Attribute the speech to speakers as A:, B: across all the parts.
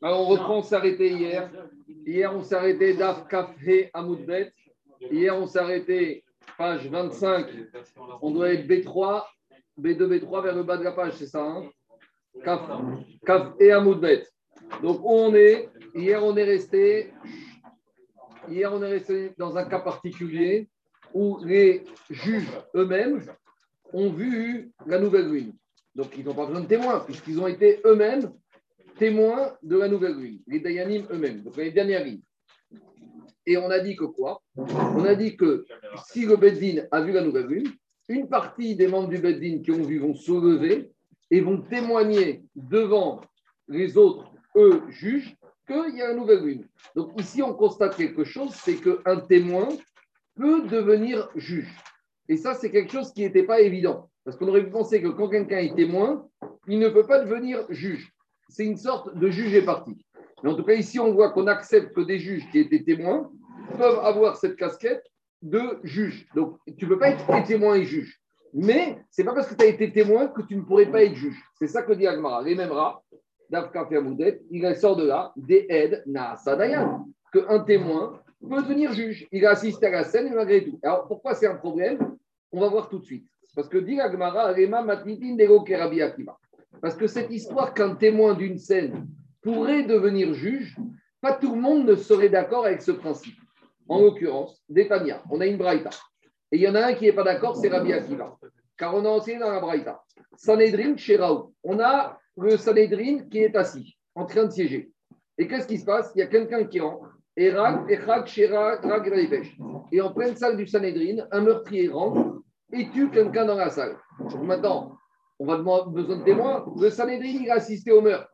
A: Alors, on reprend, on s'est arrêté hier. Hier, on s'est arrêté d'Af Kafhe Amoudbet. Hier, on s'est arrêté page 25. On doit être B3, B2, B3 vers le bas de la page, c'est ça hein? Kaf, Kaf et Amoudbet. Donc, où on est? Hier, on est resté. Hier, on est resté dans un cas particulier où les juges eux-mêmes ont vu la nouvelle lune. Donc, ils n'ont pas besoin de témoins, puisqu'ils ont été eux-mêmes témoins de la nouvelle lune, les Dayanim eux-mêmes, donc les dernières lignes. Et on a dit que quoi? On a dit que si le Beddin a vu la nouvelle lune, une partie des membres du Beddin qui ont vu vont se lever et vont témoigner devant les autres, eux, juges, qu'il y a la nouvelle lune. Donc ici, on constate quelque chose, c'est qu'un témoin peut devenir juge. Et ça, c'est quelque chose qui n'était pas évident. Parce qu'on aurait pu penser que quand quelqu'un est témoin, il ne peut pas devenir juge. C'est une sorte de juge et parti. Mais en tout cas, ici, on voit qu'on accepte que des juges qui étaient témoins peuvent avoir cette casquette de juge. Donc, tu ne peux pas être témoin et juge. Mais ce n'est pas parce que tu as été témoin que tu ne pourrais pas être juge. C'est ça que dit Agmara. Les mêmes rats, il sort de là, des aides, Sadayan, qu'un témoin peut devenir juge. Il a assisté à la scène malgré tout. Alors, pourquoi c'est un problème? On va voir tout de suite. Parce que dit Agmara, Parce que cette histoire qu'un témoin d'une scène pourrait devenir juge, pas tout le monde ne serait d'accord avec ce principe. En l'occurrence, Détania, on a une braïta. Et il y en a un qui n'est pas d'accord, c'est Rabbi Akiva. Car on a enseigné dans la braïta. Sanhedrin chez. On a le Sanhedrin qui est assis, en train de siéger. Et qu'est-ce qui se passe? Il y a quelqu'un qui rentre. Et en pleine salle du Sanhedrin, un meurtrier rentre et tue quelqu'un dans la salle. Maintenant, on va demander besoin de témoins. Le Sanhedrin, il a assisté au meurtre.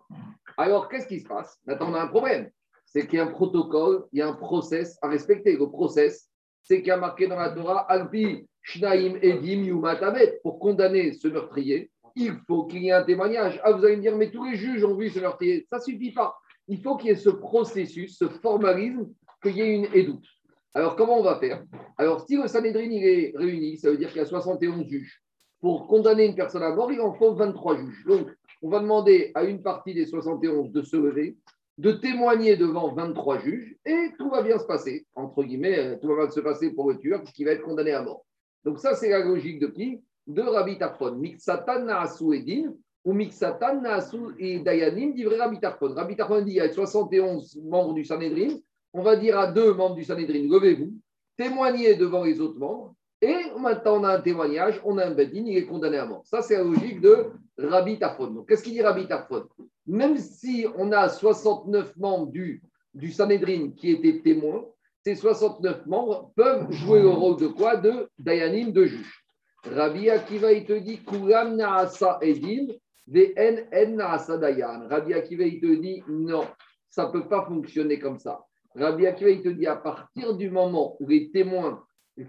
A: Alors, qu'est-ce qui se passe? Maintenant, on a un problème. C'est qu'il y a un protocole, il y a un process à respecter. Le process, c'est qu'il y a marqué dans la Torah Alpi, Shnaim, Edim, Yumatamet. Pour condamner ce meurtrier, il faut qu'il y ait un témoignage. Ah, vous allez me dire, mais tous les juges ont vu ce meurtrier. Ça ne suffit pas. Il faut qu'il y ait ce processus, ce formalisme, qu'il y ait une édoute. Alors, comment on va faire? Alors, si le Sanhedrin est réuni, ça veut dire qu'il y a 71 juges. Pour condamner une personne à mort, il en faut 23 juges. Donc, on va demander à une partie des 71 de se lever, de témoigner devant 23 juges, et tout va bien se passer. Entre guillemets, euh, tout va bien se passer pour le tueur, puisqu'il va être condamné à mort. Donc, ça, c'est la logique de qui? De Rabbi Tarfon. Miksatan Naasu Edin, ou Miksatan Naasu et Dayanim, dit Rabbi Tarfon. Rabbi Tarfon dit il y a 71 membres du Sanhedrin, on va dire à deux membres du Sanhedrin, levez-vous, témoignez devant les autres membres, et maintenant on a un témoignage, on a un bedin, il est condamné à mort. Ça, c'est la logique de Rabbi Tafon. Donc, qu'est-ce qu'il dit Rabbi Tafon? Même si on a 69 membres du, Sanhedrin qui étaient témoins, ces 69 membres peuvent jouer le rôle de quoi? De Dayanim, de juge. Rabbi Akiva, il te dit Kulam Naasa Edim, VN Naasa Dayan. Rabbi Akiva, il te dit non, ça ne peut pas fonctionner comme ça. Rabbi Akiva, il te dit à partir du moment où les témoins,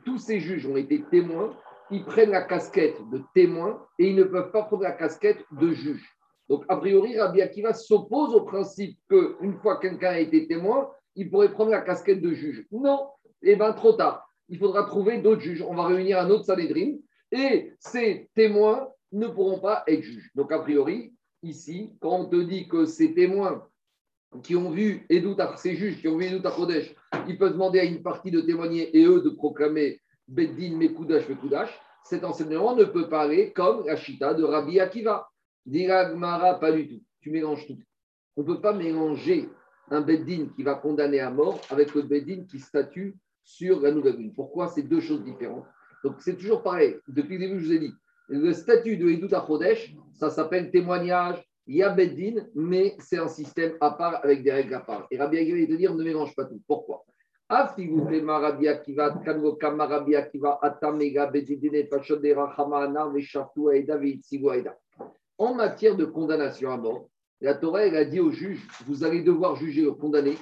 A: tous ces juges ont été témoins, ils prennent la casquette de témoin et ils ne peuvent pas prendre la casquette de juge. Donc, a priori, Rabbi Akiva s'oppose au principe qu'une fois quelqu'un a été témoin, il pourrait prendre la casquette de juge. Non, eh bien, trop tard. Il faudra trouver d'autres juges. On va réunir un autre Sanhedrin et ces témoins ne pourront pas être juges. Donc, a priori, ici, quand on te dit que ces témoins qui ont vu Edou ces juges qui ont vu Edou Kodesh, ils peuvent demander à une partie de témoigner et eux de proclamer Beddin Mekoudash Mekoudash. Cet enseignement ne peut pas aller comme la chita de Rabbi Akiva. Diragmara, pas du tout. Tu mélanges tout. On ne peut pas mélanger un Beddin qui va condamner à mort avec le Beddin qui statue sur la nouvelle lune. Pourquoi? C'est deux choses différentes. Donc c'est toujours pareil. Depuis le début, je vous ai dit, le statut de Edou Kodesh, ça s'appelle témoignage, il y a Beddin, mais c'est un système à part avec des règles à part. Et Rabbi Akiva, il te dire, ne mélange pas tout. Pourquoi? En matière de condamnation à mort, la Torah a dit au juge vous allez devoir juger le condamné,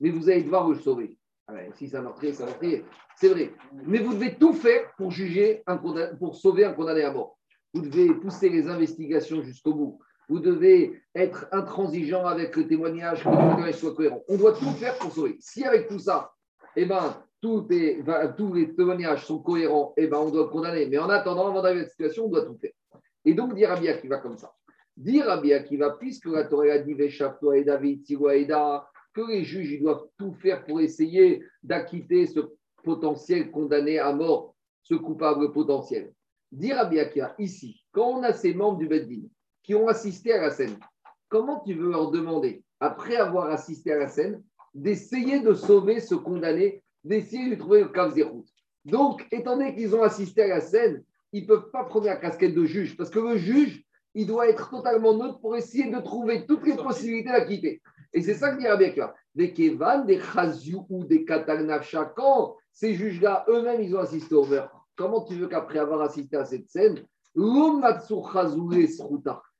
A: mais vous allez devoir le sauver. Ah si ça meurtrier, ça meurtrier, c'est vrai. Mais vous devez tout faire pour juger un pour sauver un condamné à mort. Vous devez pousser les investigations jusqu'au bout vous devez être intransigeant avec le témoignage, que le témoignage soit cohérent. On doit tout faire pour sauver. Si avec tout ça, eh ben, tous les témoignages sont cohérents, eh ben, on doit condamner. Mais en attendant, avant d'arriver à cette situation, on doit tout faire. Et donc, dire Rabbi va comme ça. Dire Rabbi Akiva, puisque la Torah a dit et David, que les juges ils doivent tout faire pour essayer d'acquitter ce potentiel condamné à mort, ce coupable potentiel. Dire Rabbi Akiva, ici, quand on a ces membres du Beddin qui ont assisté à la scène, comment tu veux leur demander, après avoir assisté à la scène, d'essayer de sauver ce condamné, d'essayer de trouver le cas des routes Donc, étant donné qu'ils ont assisté à la scène, ils ne peuvent pas prendre la casquette de juge, parce que le juge, il doit être totalement neutre pour essayer de trouver toutes les possibilités d'acquitter. Et c'est ça que dit Rabbi Des Kevan, des Chaziou ou des Katalnafcha, quand ces juges-là eux-mêmes, ils ont assisté au meurtre, comment tu veux qu'après avoir assisté à cette scène,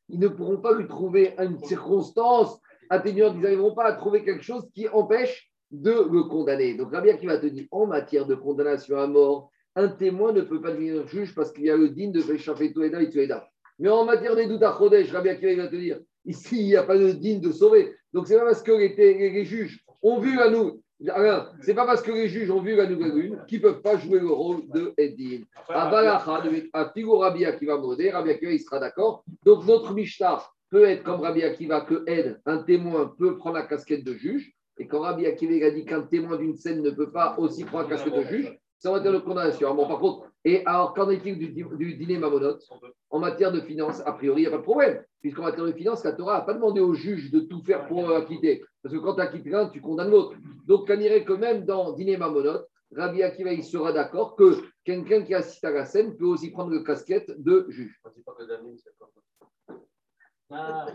A: ils ne pourront pas lui trouver une circonstance atténuante, ils n'arriveront pas à trouver quelque chose qui empêche de le condamner. Donc Rabbi qui va te dire, en matière de condamnation à mort, un témoin ne peut pas devenir juge parce qu'il y a le digne de Péchafé Toeda et Tueda. Mais en matière des doutes à Chodesh, Rabbi Akiva va te dire ici, il n'y a pas de digne de sauver. Donc, c'est pas parce que les, juges ont vu à nous. C'est pas parce que les juges ont vu la nouvelle lune qu'ils ne peuvent pas jouer le rôle de Eddin. À Figo Rabbi Akiva Modé, Rabbi Akiva, il sera d'accord. Donc, notre Mishnah peut être comme Rabbi Akiva, que aide, un témoin peut prendre la casquette de juge. Et quand Rabbi Akiva a dit qu'un témoin d'une scène ne peut pas aussi prendre la casquette de juge, ça va être le condamnation. Bon, par contre, et alors, qu'en est-il du, du, dîner Mamonot En matière de finance, a priori, il n'y a pas de problème. Puisqu'en matière de finance, la Torah n'a pas demandé au juge de tout faire pour acquitter. Parce que quand tu acquittes l'un, tu condamnes l'autre. Donc, on dirait que même dans dîner Mamonot, Rabbi Akiva, il sera d'accord que quelqu'un qui assiste à la scène peut aussi prendre le casquette de juge. Ah,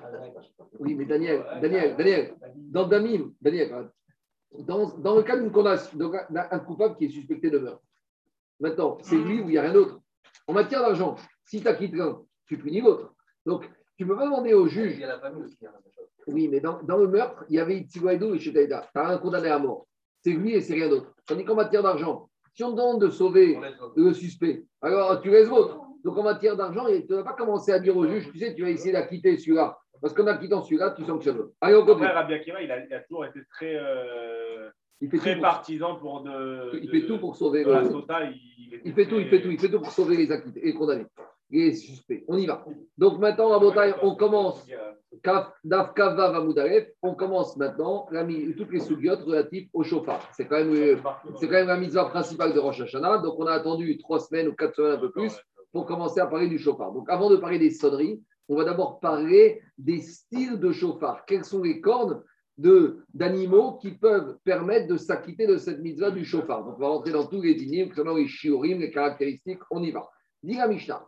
A: oui, mais Daniel, Daniel, Daniel, dans Damim, Daniel, dans, dans le cas d'une condamnation, d'un coupable qui est suspecté de meurtre, Maintenant, c'est lui ou il n'y a rien d'autre. En matière d'argent, si tu acquittes l'un, tu punis l'autre. Donc, tu ne peux pas demander au juge. Il y a la famille aussi. Oui, mais dans, dans, le meurtre, il y avait Tigouaïdou et Chetaïda. Tu as un condamné à mort. C'est lui et c'est rien d'autre. Tandis qu'en matière d'argent, si on demande de sauver le suspect, alors tu laisses l'autre. Donc en matière d'argent, tu ne vas pas commencer à dire au juge, tu sais, tu vas essayer d'acquitter celui-là. Parce qu'en acquittant celui-là, tu sanctionnes. Allez, on
B: continue. Rabbi Akiva, il a, il a toujours été très. Euh il fait très partisan pour de,
A: Il fait tout pour sauver.
B: La
A: il, fait tout, il fait tout, il fait tout pour sauver les acquittés, les condamnés, les suspects. On y va. Donc maintenant, à Botaï, on commence. On commence maintenant toutes les soubiotes relatives au chauffard. C'est quand, même, c'est quand même la mitzvah principale de Rosh Hashanah. Donc on a attendu trois semaines ou quatre semaines un peu plus pour commencer à parler du chauffard. Donc avant de parler des sonneries, on va d'abord parler des styles de chauffard. Quelles sont les cornes d'animaux qui peuvent permettre de s'acquitter de cette mitzvah du chauffard? Donc, on va rentrer dans tous les dynimes, concernant les shiurim, les caractéristiques, on y va. Dit la Mishnah,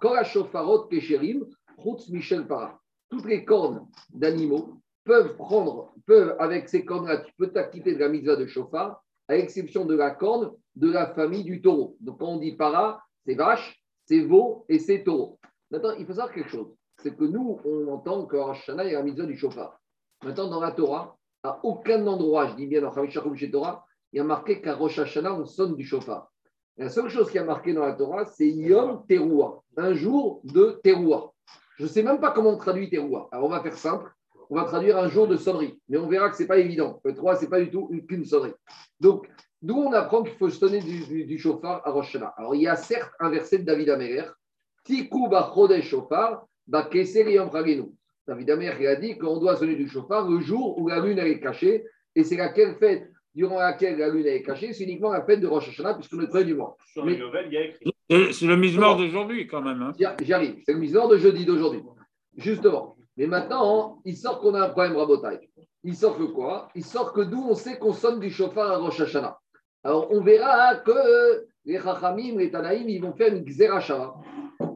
A: michel para. Toutes les cornes d'animaux peuvent prendre, peuvent, avec ces cornes-là, tu peux t'acquitter de la mitzvah de chauffard, à l'exception de la corne de la famille du taureau. Donc, quand on dit para, c'est vache, c'est veau et c'est taureau. Maintenant, il faut savoir quelque chose. C'est que nous, on entend que Rosh il y a la mitzvah du chauffard. Maintenant, dans la Torah, à aucun endroit, je dis bien dans Chavishakum chez Torah, il y a marqué qu'à Rosh Hashanah, on sonne du chauffard. La seule chose qui a marqué dans la Torah, c'est Yom Teruah, un jour de Teruah. Je ne sais même pas comment on traduit Teruah. Alors on va faire simple, on va traduire un jour de sonnerie, mais on verra que ce n'est pas évident. Le 3, ce n'est pas du tout qu'une sonnerie. Donc, d'où on apprend qu'il faut sonner du, du, chauffard à Rosh Hashanah. Alors, il y a certes un verset de David Améler, Tikou ba chauffard, ba keser yom David Amer a dit qu'on doit sonner du chauffard le jour où la lune est cachée. Et c'est laquelle fête durant laquelle la lune est cachée C'est uniquement la fête de Rosh Hashanah, puisqu'on est près du mois.
B: Sur il y a écrit.
C: C'est le mise-mort d'aujourd'hui, quand même. Hein.
A: J'y arrive. C'est le mise-mort de jeudi d'aujourd'hui. Justement. Mais maintenant, il sort qu'on a un problème rabotaille. Il sort que quoi? Il sort que d'où on sait qu'on sonne du chauffard à Rosh Hashanah. Alors, on verra que les Chachamim, les Tanaïm, ils vont faire une Xerashava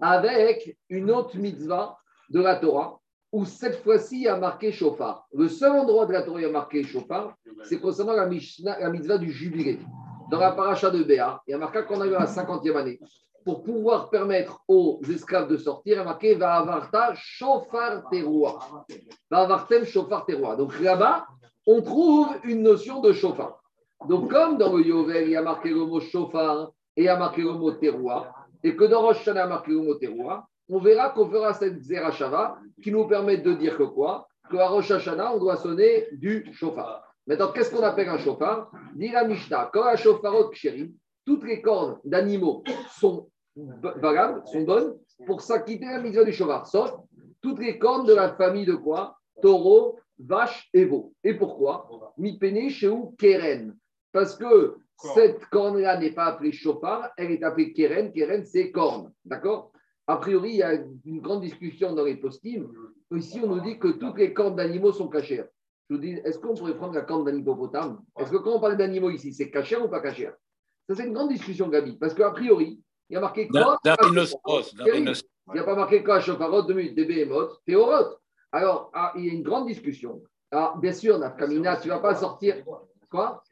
A: avec une autre mitzvah de la Torah où cette fois-ci il y a marqué chauffard. Le seul endroit de la Torah où il y a marqué chauffard, c'est concernant la, mitzvah du jubilé. Dans la paracha de Béa, il y a marqué qu'on a eu à la 50e année. Pour pouvoir permettre aux esclaves de sortir, il y a marqué Va avarta chauffard teroua. Va avartem chauffard teroua. Donc là-bas, on trouve une notion de chauffard. Donc, comme dans le Yovel, il y a marqué le mot chauffard et il y a marqué le mot teroua, et que dans Rosh Hashanah, il y a marqué le mot teroua, on verra qu'on fera cette Zerachava qui nous permet de dire que quoi? Qu'à Rosh Hashanah, on doit sonner du chauffard. Maintenant, qu'est-ce qu'on appelle un chauffard? Dit la Mishnah, quand un chauffarot kshérim, toutes les cornes d'animaux sont valables, sont bonnes pour s'acquitter la mise du chauffard. Sauf toutes les cornes de la famille de quoi? Taureau, vache et veau. Et pourquoi? Mi chez où Keren. Parce que cette corne-là n'est pas appelée chauffard, elle est appelée keren. Keren, c'est corne. D'accord? A priori, il y a une grande discussion dans les postines. Ici, on nous dit que toutes les cornes d'animaux sont cachères. Je vous dis, est-ce qu'on pourrait prendre la corne d'un hippopotame? Est-ce que quand on parle d'animaux ici, c'est cachère ou pas cachère? Ça, c'est une grande discussion, Gabi. Parce qu'a priori, il y a marqué corne. Il n'y a pas marqué quoi chauffarot, de des behemoth, théoroth. Alors, ah, il y a une grande discussion. Alors, bien sûr, Nafkamina, tu ne vas pas sortir. Quoi?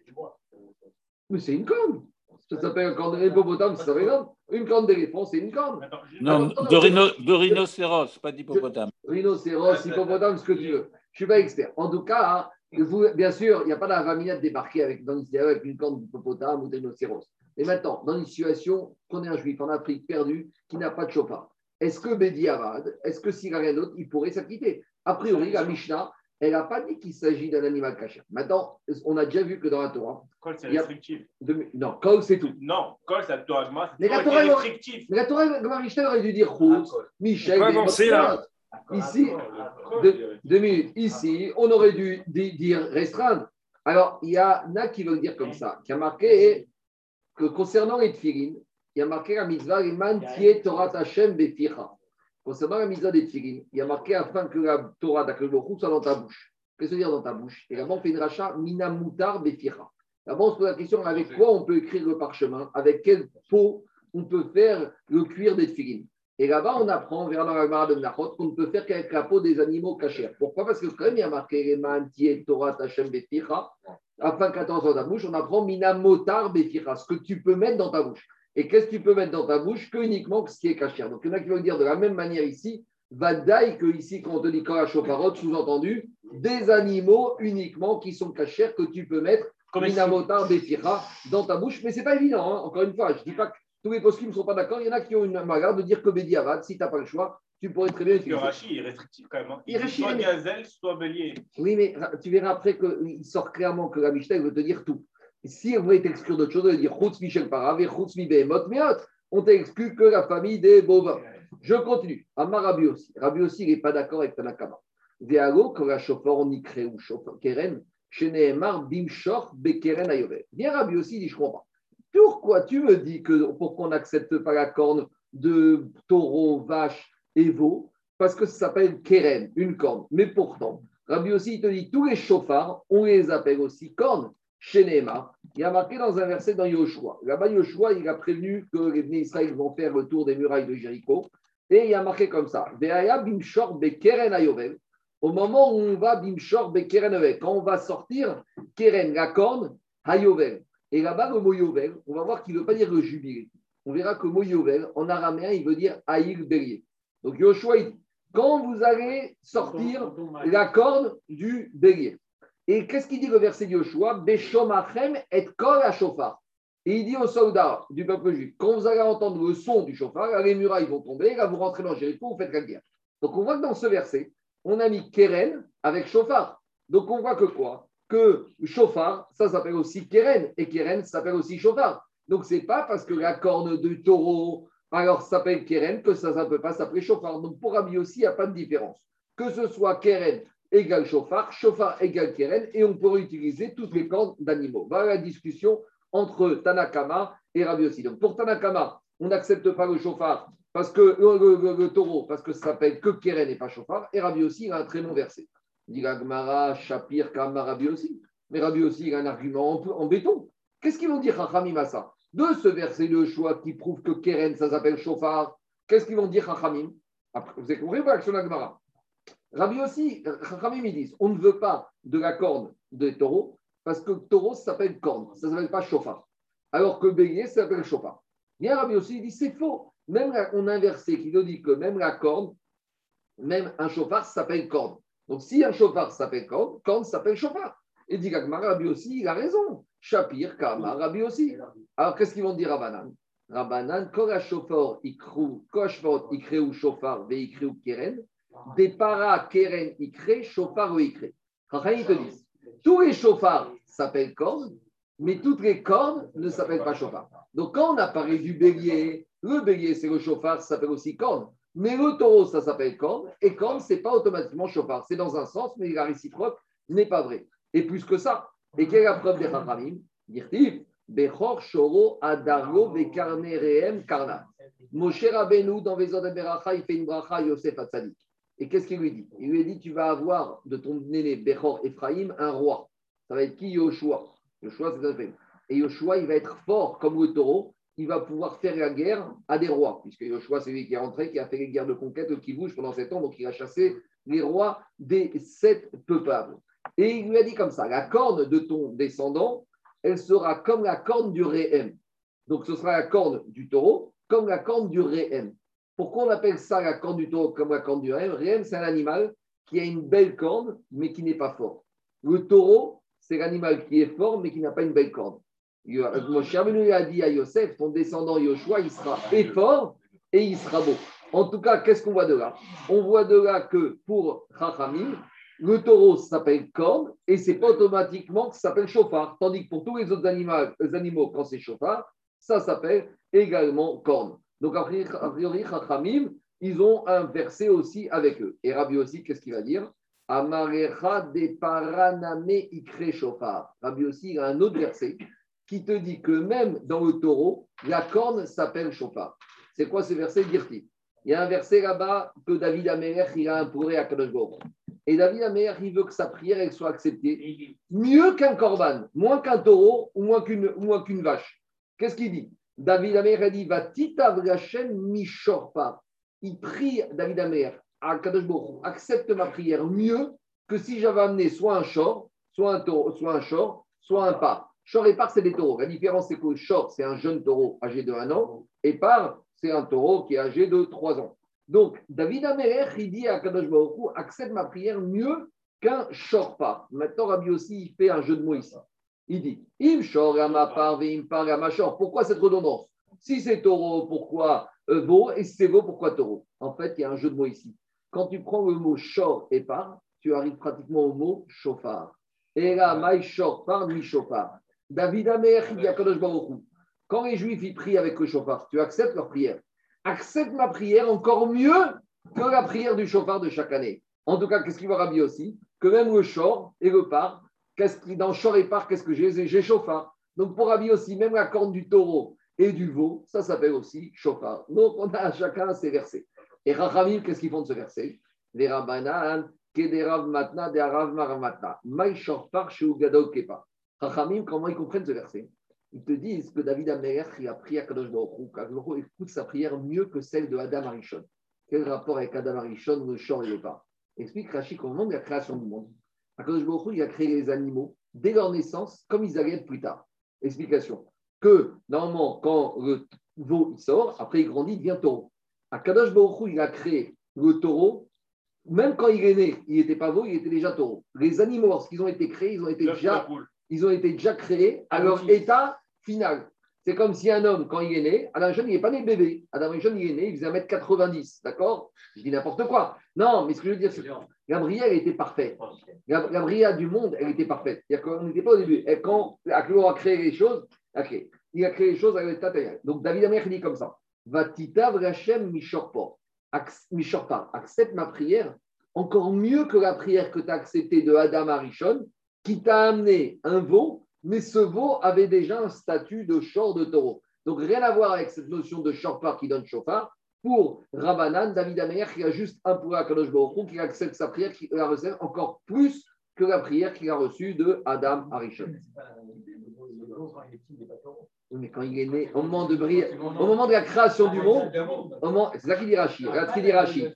A: Mais c'est une corne. Ça s'appelle une corne d'hippopotame, ça s'appelle une corne d'éléphant, c'est une corne.
C: Non, de, rhinocéros, pas d'hippopotame.
A: Rhinocéros, hippopotame, ce que tu veux. Je ne suis pas expert. En tout cas, hein, bien sûr, il n'y a pas de débarquer avec, dans avec une corne d'hippopotame ou de rhinocéros. Et maintenant, dans une situation qu'on est un juif en Afrique perdu qui n'a pas de chauffard, est-ce que Bedi Avad, est-ce que s'il n'a rien d'autre, il pourrait s'acquitter? A priori, la Mishnah, elle n'a pas dit qu'il s'agit d'un animal caché. Maintenant, on a déjà vu que dans la Torah.
B: Col, c'est restrictif.
A: Non, col, c'est tout.
B: Non, col, c'est la Torah.
A: Mais la Torah, restrictif. Mais la Torah, Mishnah aurait dû dire Chutz, Michel,
C: avancer là.
A: Ici, deux, minutes. Ici, on aurait dû dire restreindre. Alors, il y a a qui veut dire comme ça, qui a marqué que concernant les tfilines, il y a marqué la mitzvah, man tiet Torah Hashem beficha. Concernant la mise des tirines, il y a marqué afin que la Torah d'Akadosh soit dans ta bouche. Qu'est-ce que veut dire dans ta bouche? Et là-bas, on fait une rachat minamutar befira. Là-bas, on se pose la question avec quoi on peut écrire le parchemin? Avec quel pot on peut faire le cuir des tirines Et là-bas, on apprend, on verra dans la de Nachot, qu'on ne peut faire qu'avec la peau des animaux cachés. Pourquoi? Parce que quand même, il y a marqué Torah Tachem befira. Afin qu'à dans ta bouche, on apprend minamotar befira, ce que tu peux mettre dans ta bouche. Et qu'est-ce que tu peux mettre dans ta bouche que uniquement ce qui est caché. Donc, il y en a qui vont dire de la même manière ici, Vadaï que ici, quand on te dit Karachoparot, sous-entendu, des animaux uniquement qui sont cachés que tu peux mettre comme Minamotar Befira dans ta bouche. Mais ce n'est pas évident, hein. encore une fois. Je ne dis pas que tous les postes ne sont pas d'accord. Il y en a qui ont une magarde de dire que Bédiavad, si tu n'as pas le choix, tu pourrais très bien
B: utiliser. Le rachis est restrictif quand même. Hein. Il, soit gazelle, soit bélier.
A: Oui, mais tu verras après qu'il sort clairement que la Mishnah veut te dire tout. Si vous voulez t'exclure d'autre chose, vous dire Chutz Michel Parav et Chutz Mibehemot Meot. On t'exclut que la famille des bovins. Je continue. Amar aussi. Rabbi aussi, il n'est pas d'accord avec Tanakama. Veago, quand la chauffeur on y crée ou chauffeur keren, chez Nehemar, bimshor, bekeren ayovel. Bien Rabbi aussi, il dit Je comprends pas. Pourquoi tu me dis que pour qu'on n'accepte pas la corne de taureau, vache et veau? Parce que ça s'appelle keren, une corne. Mais pourtant, Rabbi aussi, il te dit tous les chauffards, on les appelle aussi cornes chez il y a marqué dans un verset dans Yoshua. Là-bas, Yoshua, il a prévenu que les Bnei Israël vont faire le tour des murailles de Jéricho. Et il y a marqué comme ça bimshor bekeren ayovel. Au moment où on va bimshor bekeren ayovel, quand on va sortir keren, la corne, ayovel. Et là-bas, le mot yovel, on va voir qu'il ne veut pas dire le jubilé. On verra que le mot yovel, en araméen, il veut dire aïl bélier. Donc Yoshua, il dit quand vous allez sortir la corne du bélier. Et qu'est-ce qu'il dit le verset de Yoshua? Beshomachem et kol shofar. Et il dit aux soldats du peuple juif quand vous allez entendre le son du chauffard, les murailles vont tomber, là vous rentrez dans Jéricho, vous faites la guerre. Donc on voit que dans ce verset, on a mis Keren avec chauffard. Donc on voit que quoi? Que chauffard, ça s'appelle aussi Keren, et Keren s'appelle aussi chauffard. Donc c'est pas parce que la corne de taureau, alors s'appelle Keren, que ça ne peut pas s'appeler chauffard. Donc pour Rabbi aussi, il n'y a pas de différence. Que ce soit Keren égale chauffard, chauffard égale keren, et on pourrait utiliser toutes les cordes d'animaux. Voilà la discussion entre Tanakama et Rabbi aussi. Donc pour Tanakama, on n'accepte pas le chauffard parce que le, taureau, parce que ça s'appelle que keren et pas chauffard, et Rabbi aussi il a un très long verset. Dit Gmara, Shapir, Kama, aussi. Mais Rabbi aussi il a un argument en, béton. Qu'est-ce qu'ils vont dire Chachamim à ça? De ce verset de choix qui prouve que keren, ça s'appelle chauffard, qu'est-ce qu'ils vont dire Chachamim Vous avez compris l'action d'Agmara Rabbi aussi, Rabbi me disent, on ne veut pas de la corne de taureau parce que taureau, ça s'appelle corne, ça ne s'appelle pas chauffard. Alors que bélier, ça s'appelle chauffard. Bien Rabbi aussi, il dit, c'est faux. Même on a inversé qui nous dit que même la corne, même un chauffard s'appelle corne. Donc si un chauffard s'appelle corne, corne s'appelle chauffard. Et dit Rabbi aussi, il a raison. Shapir, Kama, Rabbi aussi. Alors qu'est-ce qu'ils vont dire à Banan Rabbanan, Kora chauffard, Ikrou, ou chauffard, Veikru, Keren, des para keren ikre, chauffard ou ikre. ils te disent, tous les chauffards s'appellent cornes, mais toutes les cornes ne s'appellent pas chauffard. Donc quand on a parlé du bélier, le bélier c'est le chauffard, ça s'appelle aussi corne. Mais le taureau, ça s'appelle corne, et corne, ce n'est pas automatiquement chauffard. C'est dans un sens, mais la réciproque n'est pas vrai. Et plus que ça, et quelle est la preuve des Chachamim? Dirtiv, Bechor Shoro Adario Bekarne Rehem Karna. Moshe Rabbeinu, dans Vezod Beracha, il fait une bracha Yosef Atzadik. Et qu'est-ce qu'il lui dit? Il lui a dit Tu vas avoir de ton aîné Bechor Ephraim un roi. Ça va être qui? Yoshua Yoshua, c'est un Et Yoshua, il va être fort comme le taureau. Il va pouvoir faire la guerre à des rois, puisque Yoshua, c'est lui qui est rentré, qui a fait les guerres de conquête, qui bouge pendant sept ans, donc il a chassé les rois des sept peuples. Et il lui a dit comme ça la corne de ton descendant, elle sera comme la corne du Réhem. Donc ce sera la corne du taureau, comme la corne du Réhem. Pourquoi on appelle ça la corne du taureau comme la corne du Réhem Réhem, c'est un animal qui a une belle corne, mais qui n'est pas fort. Le taureau, c'est l'animal qui est fort, mais qui n'a pas une belle corne. Mon cher lui a dit à Yosef, ton descendant Yoshua, il sera et fort et il sera beau. En tout cas, qu'est-ce qu'on voit de là? On voit de là que pour Chachamim, le taureau s'appelle corne et c'est pas automatiquement que ça s'appelle chauffard. Tandis que pour tous les autres animaux, les animaux quand c'est chauffard, ça s'appelle également corne. Donc, a priori, Chachamim, ils ont un verset aussi avec eux. Et Rabbi aussi, qu'est-ce qu'il va dire? Amarecha de paraname ikre chauffard. Rabbi aussi, il a un autre verset qui te dit que même dans le taureau, la corne s'appelle chauffard. C'est quoi ce verset Il y a un verset là-bas que David Améler, il a imploré à Kadosh et David Amer, il veut que sa prière elle soit acceptée mieux qu'un corban, moins qu'un taureau ou moins qu'une, moins qu'une vache. Qu'est-ce qu'il dit? David Amer dit Va titav mishorpa. Il prie, David Amer, à Kadosh accepte ma prière mieux que si j'avais amené soit un chor, soit un taureau, soit un chor, soit un par. Chor et par, c'est des taureaux. La différence, c'est que chor, c'est un jeune taureau âgé de 1 an, et par, c'est un taureau qui est âgé de 3 ans. Donc, David Amelech, il dit à Kadosh accepte ma prière mieux qu'un shorpa. Maintenant, Rabbi aussi, il fait un jeu de mots ici. Il dit Im shor shor. Pourquoi cette redondance? Si c'est taureau, pourquoi euh, veau Et si c'est veau, pourquoi taureau? En fait, il y a un jeu de mots ici. Quand tu prends le mot shor et par, tu arrives pratiquement au mot chauffard. Et là, maï shor par mi chauffard. David Baruch quand les Juifs y prient avec le chauffard, tu acceptes leur prière accepte ma prière encore mieux que la prière du chauffard de chaque année. En tout cas, qu'est-ce qu'il va Rabbi aussi? Que même le chor et le par, qu'est-ce dans chor et par, qu'est-ce que j'ai? J'ai chauffard. Donc pour Rabbi aussi, même la corne du taureau et du veau, ça s'appelle aussi chauffard. Donc on a chacun ses versets. Et Rachamim, qu'est-ce qu'ils font de ce verset? Les Rabbanan, Kederav Matna, de Maramatna. Maï chez Ugadol Kepa. Rachamim, comment ils comprennent ce verset? Ils te disent que David Amer, il a prié à Kadosh Baruch Hu, écoute sa prière mieux que celle de Adam Arishon. Quel rapport avec Adam Arishon, le champ et le pas? Explique Rachid de la création du monde, Kadosh Baruch il a créé les animaux dès leur naissance, comme ils allaient être plus tard. Explication. Que normalement, quand le veau il sort, après il grandit, il devient taureau. À Kadosh Baruch il a créé le taureau, même quand il est né, il n'était pas veau, il était déjà taureau. Les animaux, lorsqu'ils ont été créés, ils ont été déjà ils ont été déjà créés à leur état final. C'est comme si un homme, quand il est né, Adam Rishon, il n'est pas né bébé. Adam Rishon, il est né, il faisait 1m90, d'accord? Je dis n'importe quoi. Non, mais ce que je veux dire, c'est que Gabriel était parfait. Gabriel du monde, elle était parfaite. On n'était pas au début. Et quand Aklo a créé les choses, okay, il a créé les choses avec l'état Donc David Amer dit comme ça Vatita vrachem mishorpa. Accepte ma prière encore mieux que la prière que tu as acceptée de Adam Arishon, qui t'a amené un veau, mais ce veau avait déjà un statut de chor de taureau. Donc rien à voir avec cette notion de chauffard qui donne chauffard. Pour Rabbanan, David Amer, qui a juste un pour Kadosh Baruch qui accepte sa prière, qui la reçoit encore plus que la prière qu'il a reçue de Adam Arishon. Mais quand il est né, au moment de la création du monde, c'est ça qu'il dit Rachid.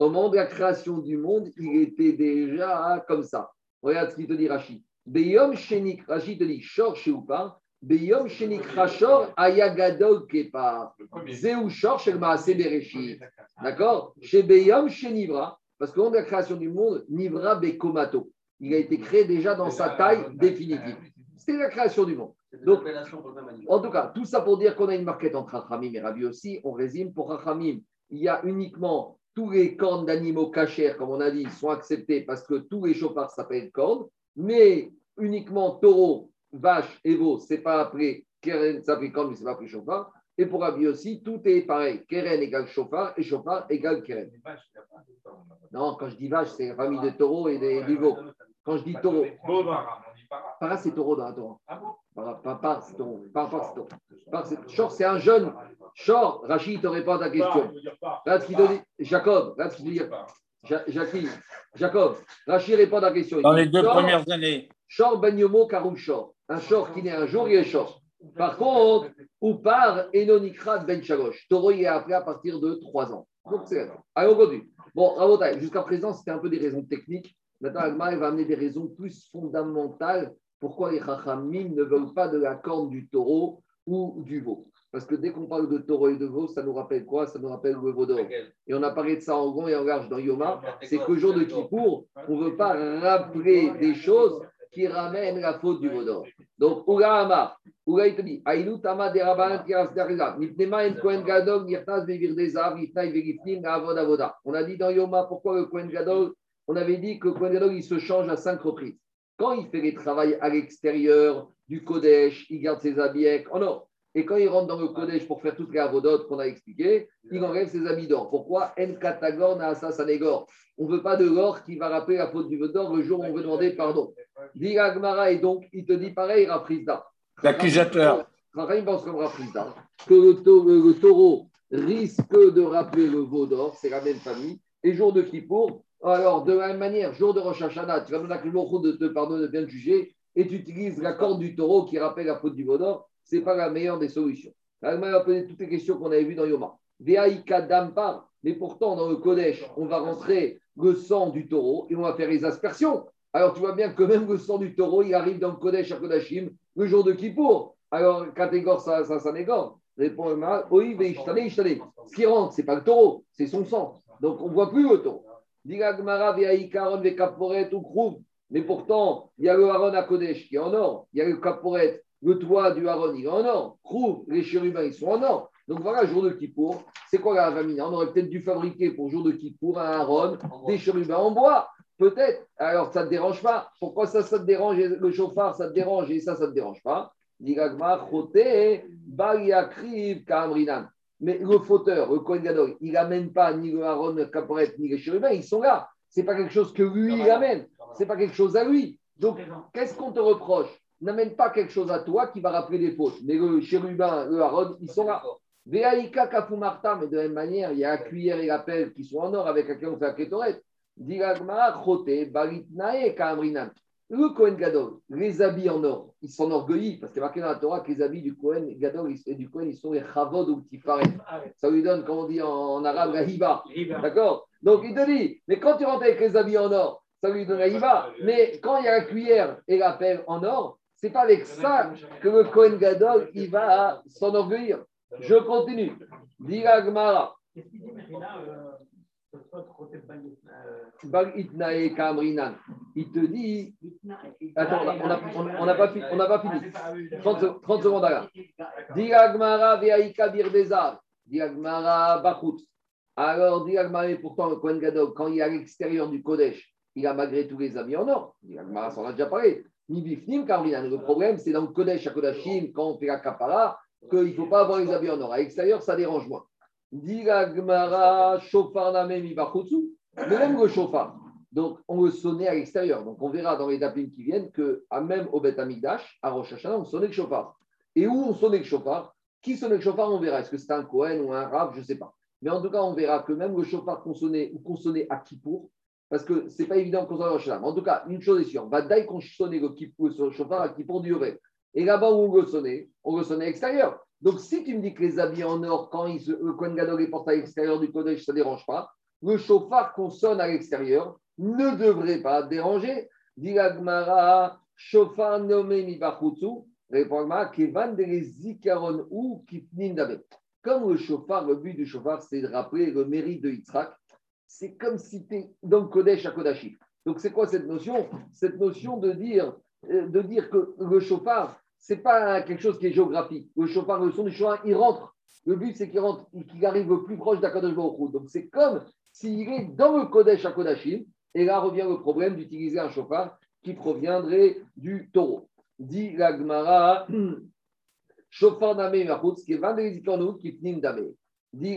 A: Au moment de la création du monde, il était déjà comme ça. Regarde ce qu'il te dit Rachid. Beyom shenik, Rachid te dit, shor chez ou pas. Beyom shenik rachor ayagadol kepa. Zeu shor shel maase bereshit. D'accord Chez Beyom shenivra, parce qu'au moment de la création du monde, nivra bekomato. Il a été créé déjà dans sa taille définitive. C'était la création du monde. Donc, en tout cas, tout ça pour dire qu'on a une marquette entre Rachamim et Ravi aussi. On résume pour Rachamim, il y a uniquement tous les cornes d'animaux cachers, comme on a dit, sont acceptés parce que tous les chauffards s'appellent cornes, mais uniquement taureau, vache et veau, c'est pas appelé Keren, ça corne, mais c'est pas appelé chauffard. Et pour Rabbi aussi, tout est pareil. Keren égale chauffard et chauffard égale keren. Non, quand je dis vache, c'est la famille de taureaux et des, du veau. Quand je dis taureau. Para, c'est taureau dans la Torah. Ah Para, c'est taureau. Para, c'est taureau. Chor, c'est un jeune. Chor, Rachid te répond à ta question. Là, ce qu'il te dit, Jacob, là, ce qu'il dit, Jacqueline, Jacob, Rachid répond à ta question.
C: Dans les deux premières années.
A: Chor ben yomo karoum shor. Un shor qui naît un jour, il est shor. Par contre, ou par Enonikrat ben chagosh. Taureau, il est appelé à partir de 3 ans. Donc, c'est Allez, on continue. Bon, jusqu'à présent, c'était un peu des raisons techniques. Maintenant, Agma va amener des raisons plus fondamentales pourquoi les Chachamim ne veulent pas de la corne du taureau ou du veau. Parce que dès qu'on parle de taureau et de veau, ça nous rappelle quoi? Ça nous rappelle le veau d'or. Et on a parlé de ça en grand et en large dans Yoma. C'est qu'au jour de Kippour, on ne veut pas rappeler des choses qui ramènent la faute du veau d'or. Donc, Oula Amar, Oula il te dit, Aïnou Tama de Rabban Tiras Nipnema en Kohen Gadol, Nirtaz Bevir Dezav, Nitnaï Verifnim, Avod Avoda. On a dit dans Yoma pourquoi le Kohen Gadol, on avait dit que le Kohen Gadol, il se change à cinq reprises. Quand il fait les travaux à l'extérieur du Kodesh, il garde ses habits en or. Et quand il rentre dans le Kodesh pour faire toutes les avodotes qu'on a expliquées, il enlève ses habits d'or. Pourquoi? En katagor na sanegor. On ne veut pas de l'or qui va rappeler la faute du d'or le jour où on veut demander pardon. Dit et donc il te dit pareil, Raprisda.
C: L'accusateur.
A: pense comme Raprisda que le, taureau risque de rappeler le veau d'or, c'est la même famille. Et jour de Kippour, alors de la même manière, jour de Rosh Hashanah, tu vas demander à de te pardonner, de bien te juger, et tu utilises la corde du taureau qui rappelle la faute du veau d'or ce n'est pas la meilleure des solutions. Elle m'a posé toutes les questions qu'on avait vues dans Yoma. Dampar, mais pourtant dans le Kodesh, on va rentrer le sang du taureau et on va faire les aspersions. Alors tu vois bien que même le sang du taureau, il arrive dans le Kodesh à Kodashim le jour de Kippour. Alors quand égore, ça, ça, ça n'égore. Répond Ce qui rentre, ce n'est pas le taureau, c'est son sang. Donc on voit plus le taureau. Mais pourtant, il y a le Haron à Kodesh qui est en or, il y a le Kaporet le toit du Haron, il est en or. Krouv, les chérubins, ils sont en or. Donc voilà, jour de Kippour, c'est quoi la famille On aurait peut-être dû fabriquer pour jour de Kippour un Haron, des chérubins en bois. Peut-être. Alors, ça ne te dérange pas. Pourquoi ça, ça te dérange Le chauffard, ça te dérange et ça, ça ne te dérange pas? Mais le fauteur, le Kohen Gadol, il n'amène pas ni le Haron, le Caporet, ni les chérubins, ils sont là. Ce n'est pas quelque chose que lui, il amène. Ce n'est pas quelque chose à lui. Donc, qu'est-ce qu'on te reproche? N'amène pas quelque chose à toi qui va rappeler des fautes. Mais le chérubin, le haron, ils sont là. Veaïka Marta, mais de la même manière, il y a la cuillère et la pelle qui sont en or avec laquelle on fait la kétoret. Le Kohen Gadol, les habits en or, ils s'enorgueillent parce qu'il y a marqué dans la Torah que les habits du Kohen Gadol et du Kohen, ils sont les chavod ou tifaret. Ça lui donne, comme on dit en, arabe, la hiba. D'accord? Donc il te dit, mais quand tu rentres avec les habits en or, ça lui donne la hiba. Mais quand il y a la cuillère et la pelle en or, c'est pas avec ça que le Kohen Gadol il va s'enorgueillir. Je continue. Dira Gmara. Kamrinan. Il te dit. Attends, on n'a pas, fini. On pas fini. 30, 30 secondes là. Dira Gmara Veaika Birdezar. Dira Gmara Bachut. Alors, Dira Gmara, pourtant, le Kohen Gadol, quand il est à l'extérieur du Kodesh, il a malgré tous les amis en or. Dira Gmara, ça en a déjà parlé. Le problème, c'est dans le Kodesh à Kodashim, quand on fait la kapara, qu'il ne faut pas avoir les habits en or. À l'extérieur, ça dérange moins. Gmara, Mais même le chauffard. Donc, on le sonnait à l'extérieur. Donc, on verra dans les dapines qui viennent que, même au Bet Amigdash, à Rosh Hashanah, on sonnait le chauffard. Et où on sonnait le chauffard Qui sonnait le chauffard On verra. Est-ce que c'est un Cohen ou un Rav? Je ne sais pas. Mais en tout cas, on verra que même le chauffard qu'on sonnait ou qu'on sonnait à Kippour, parce que ce n'est pas évident qu'on soit dans En tout cas, une chose est sûre, va qu'on sonne le kippour sur le chauffard à kippour durer. Et là-bas où on le sonnait, on le sonnait à l'extérieur. Donc si tu me dis que les habits en or, quand il se, le Kohen Gadol est porté à l'extérieur du Kodesh, ça ne dérange pas, le chauffard qu'on sonne à l'extérieur ne devrait pas déranger. Dit chauffard nommé Mibachutsu, répond Kevan de zikaron ou Comme le chauffard, le but du chauffard, c'est de rappeler le mérite de Yitzhak c'est comme si tu es dans le Kodesh à Kodashim. Donc, c'est quoi cette notion? Cette notion de dire, euh, de dire que le chauffard, ce n'est pas quelque chose qui est géographique. Le chauffard, le son du chauffard, il rentre. Le but, c'est qu'il rentre, qu'il arrive le plus proche d'Akadosh Baruch Donc, c'est comme s'il est dans le Kodesh à Kodashim. Et là revient le problème d'utiliser un chauffard qui proviendrait du taureau. Dit la Shofar Dame Machutz, qui est Vandelizikornout, qui Pnim Dame. Mais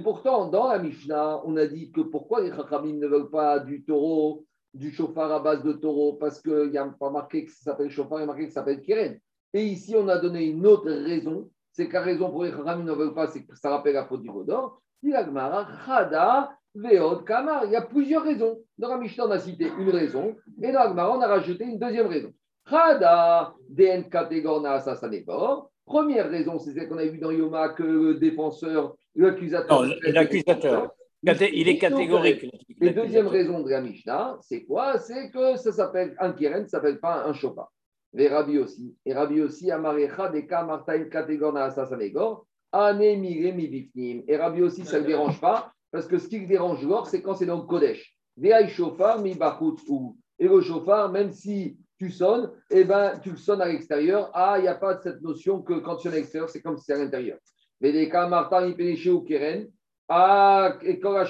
A: pourtant, dans la Mishnah, on a dit que pourquoi les Chachamim ne veulent pas du taureau, du chauffard à base de taureau, parce qu'il n'y a pas marqué que ça s'appelle chauffard, il y a marqué que ça s'appelle Keren. Et ici, on a donné une autre raison. C'est que la raison pour les Chachamim ne veulent pas, c'est que ça rappelle la faute du Vaudor. Il y a plusieurs raisons. Dans la Mishnah, on a cité une raison, et dans la on a rajouté une deuxième raison. Chada DN Kategorna Sasanebor. Première raison, c'est celle qu'on a vu dans Yoma que le défenseur, l'accusateur.
C: Non, l'accusateur. Il est catégorique.
A: Et deuxième raison de la Mishnah, c'est quoi? C'est que ça s'appelle un kiren, ça ne s'appelle pas un chopin. Les Rabbi aussi. Et Rabbi aussi, Amarecha, Deka, Martaïm, Kategorna, Sasanegor, Ane, Mire, Mibifnim. Et Rabbi aussi, ça ne le dérange pas, parce que ce qui le dérange l'or, c'est quand c'est dans le Kodesh. Veaï mi ou. Et le chauffard, même si tu sonnes, et eh ben, tu le sonnes à l'extérieur. Ah, il n'y a pas cette notion que quand tu sonnes à l'extérieur, c'est comme si c'était à l'intérieur. Mais des Martin, il pénéché ou Keren. Ah, et quand la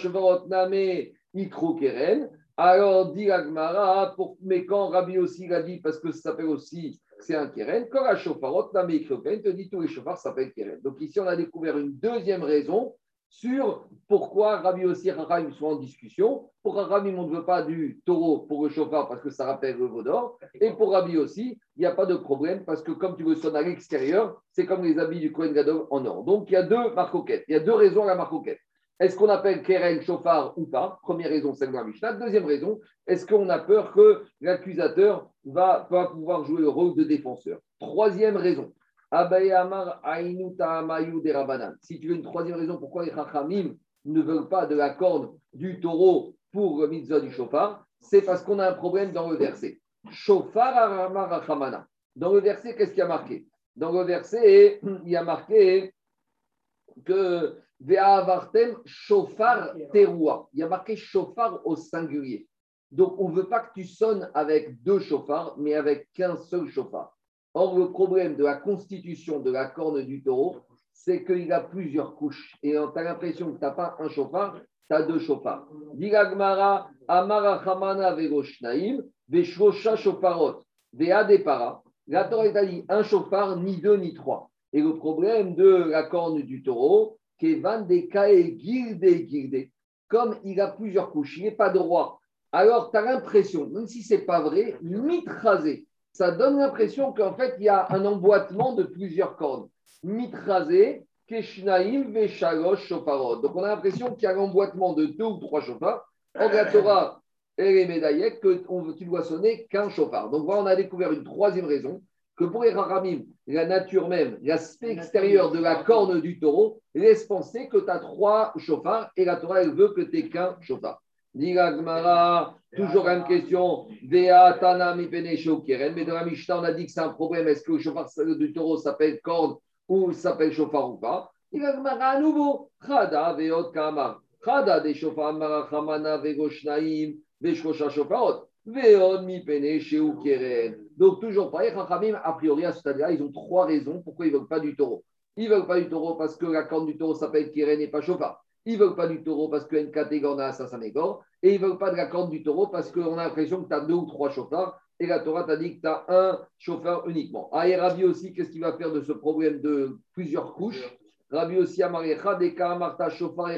A: name, ikro Keren. Alors, dit Agmara, mais quand Rabbi aussi l'a dit, parce que ça s'appelle aussi, c'est un Keren, quand la chevarot name, ikro Keren, te dit tous les chauffards s'appellent Keren. Donc ici, on a découvert une deuxième raison sur pourquoi Rabbi aussi Rahim sont en discussion. Pour Rabbi, on ne veut pas du taureau pour le chauffard parce que ça rappelle le d'or. Et pour Rabbi aussi, il n'y a pas de problème parce que comme tu veux sonner à l'extérieur, c'est comme les habits du Kohen Gadol en or. Donc il y a deux marcoquettes. Il y a deux raisons à la marcoquette. Est-ce qu'on appelle Keren chauffard ou pas? Première raison, c'est le Mishnah. Deuxième raison, est-ce qu'on a peur que l'accusateur va, va pouvoir jouer le rôle de défenseur? Troisième raison, si tu veux une troisième raison pourquoi les Chachamim ne veulent pas de la corne du taureau pour le mitzvah du chauffard, c'est parce qu'on a un problème dans le verset. Chauffard Dans le verset, qu'est-ce qu'il y a marqué? Dans le verset, il y a marqué que Ve'avartem chauffard teroua. Il y a marqué chauffard au singulier. Donc, on ne veut pas que tu sonnes avec deux chauffards, mais avec qu'un seul chauffard. Or, le problème de la constitution de la corne du taureau, c'est qu'il a plusieurs couches. Et tu as l'impression que tu n'as pas un chauffard, tu as deux chauffards. Diragmara, Amara Hamana Vegoshnaim, Veshvosha Shofarot, Veadepara. La Torah a dit un chauffard, ni deux, ni trois. Et le problème de la corne du taureau, Kevan de Kae Gilde Gilde, comme il a plusieurs couches, il n'est pas droit. Alors, tu as l'impression, même si ce n'est pas vrai, mitrasé ça donne l'impression qu'en fait, il y a un emboîtement de plusieurs cordes. Mitrasé, Keshnaim, Veshalosh, Shofarot. Donc, on a l'impression qu'il y a l'emboîtement de deux ou trois chauffards. En la Torah et les que tu dois sonner qu'un chauffard. Donc, voilà, on a découvert une troisième raison que pour les la nature même, l'aspect extérieur de la corne du taureau, laisse penser que tu as trois chauffards et la Torah, elle veut que tu n'aies qu'un chauffard. Gmara, toujours une question. Mais dans la Mishnah, on a dit que c'est un problème. Est-ce que le chauffard du taureau s'appelle corne ou s'appelle chauffard ou pas? Gmara à nouveau. Chada veot kama. Chada des chauffards marachamana vegoshnaim veshkosha chauffarot. Veot mi pene ou keren. Donc toujours pareil, Chachamim, a priori à ce stade-là, ils ont trois raisons pourquoi ils ne veulent pas du taureau. Ils ne veulent pas du taureau parce que la corne du taureau s'appelle keren et pas chauffard. Ils ne veulent pas du taureau parce que NKT a un Et ils ne veulent pas de la corne du taureau parce qu'on a l'impression que tu as deux ou trois chauffards. Et la Torah t'a dit que tu as un chauffeur uniquement. Ah, et Rabbi aussi, qu'est-ce qu'il va faire de ce problème de plusieurs couches? Rabbi aussi, Chauffard,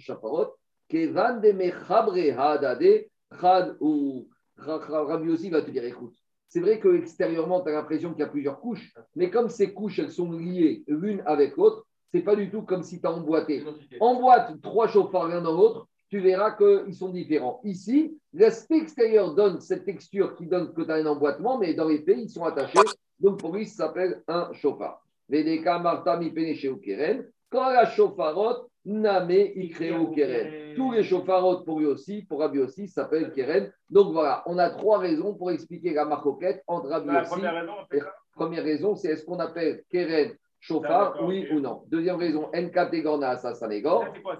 A: Shaparot, Kevan, de Mechabre, Hadade, Chad, ou Rabbi va te dire écoute, c'est vrai que extérieurement, tu as l'impression qu'il y a plusieurs couches, mais comme ces couches, elles sont liées l'une avec l'autre, c'est pas du tout comme si tu as emboîté. Emboîte trois chauffards l'un dans l'autre, tu verras qu'ils sont différents. Ici, l'aspect extérieur donne cette texture qui donne que tu as un emboîtement, mais dans les faits, ils sont attachés. Donc pour lui, ça s'appelle un chauffard. Vedeka Marta mi ou keren. Quand la chauffarot, name ikreu keren. Tous les chauffarotes pour lui aussi, pour Rabbi aussi, s'appellent keren. Donc voilà, on a trois raisons pour expliquer la marcoquette entre Rabbi aussi.
B: Raison,
A: première raison, c'est est-ce qu'on appelle keren chauffard, oui ou non? Deuxième raison, N catégorna ça, ça négore. C'est quoi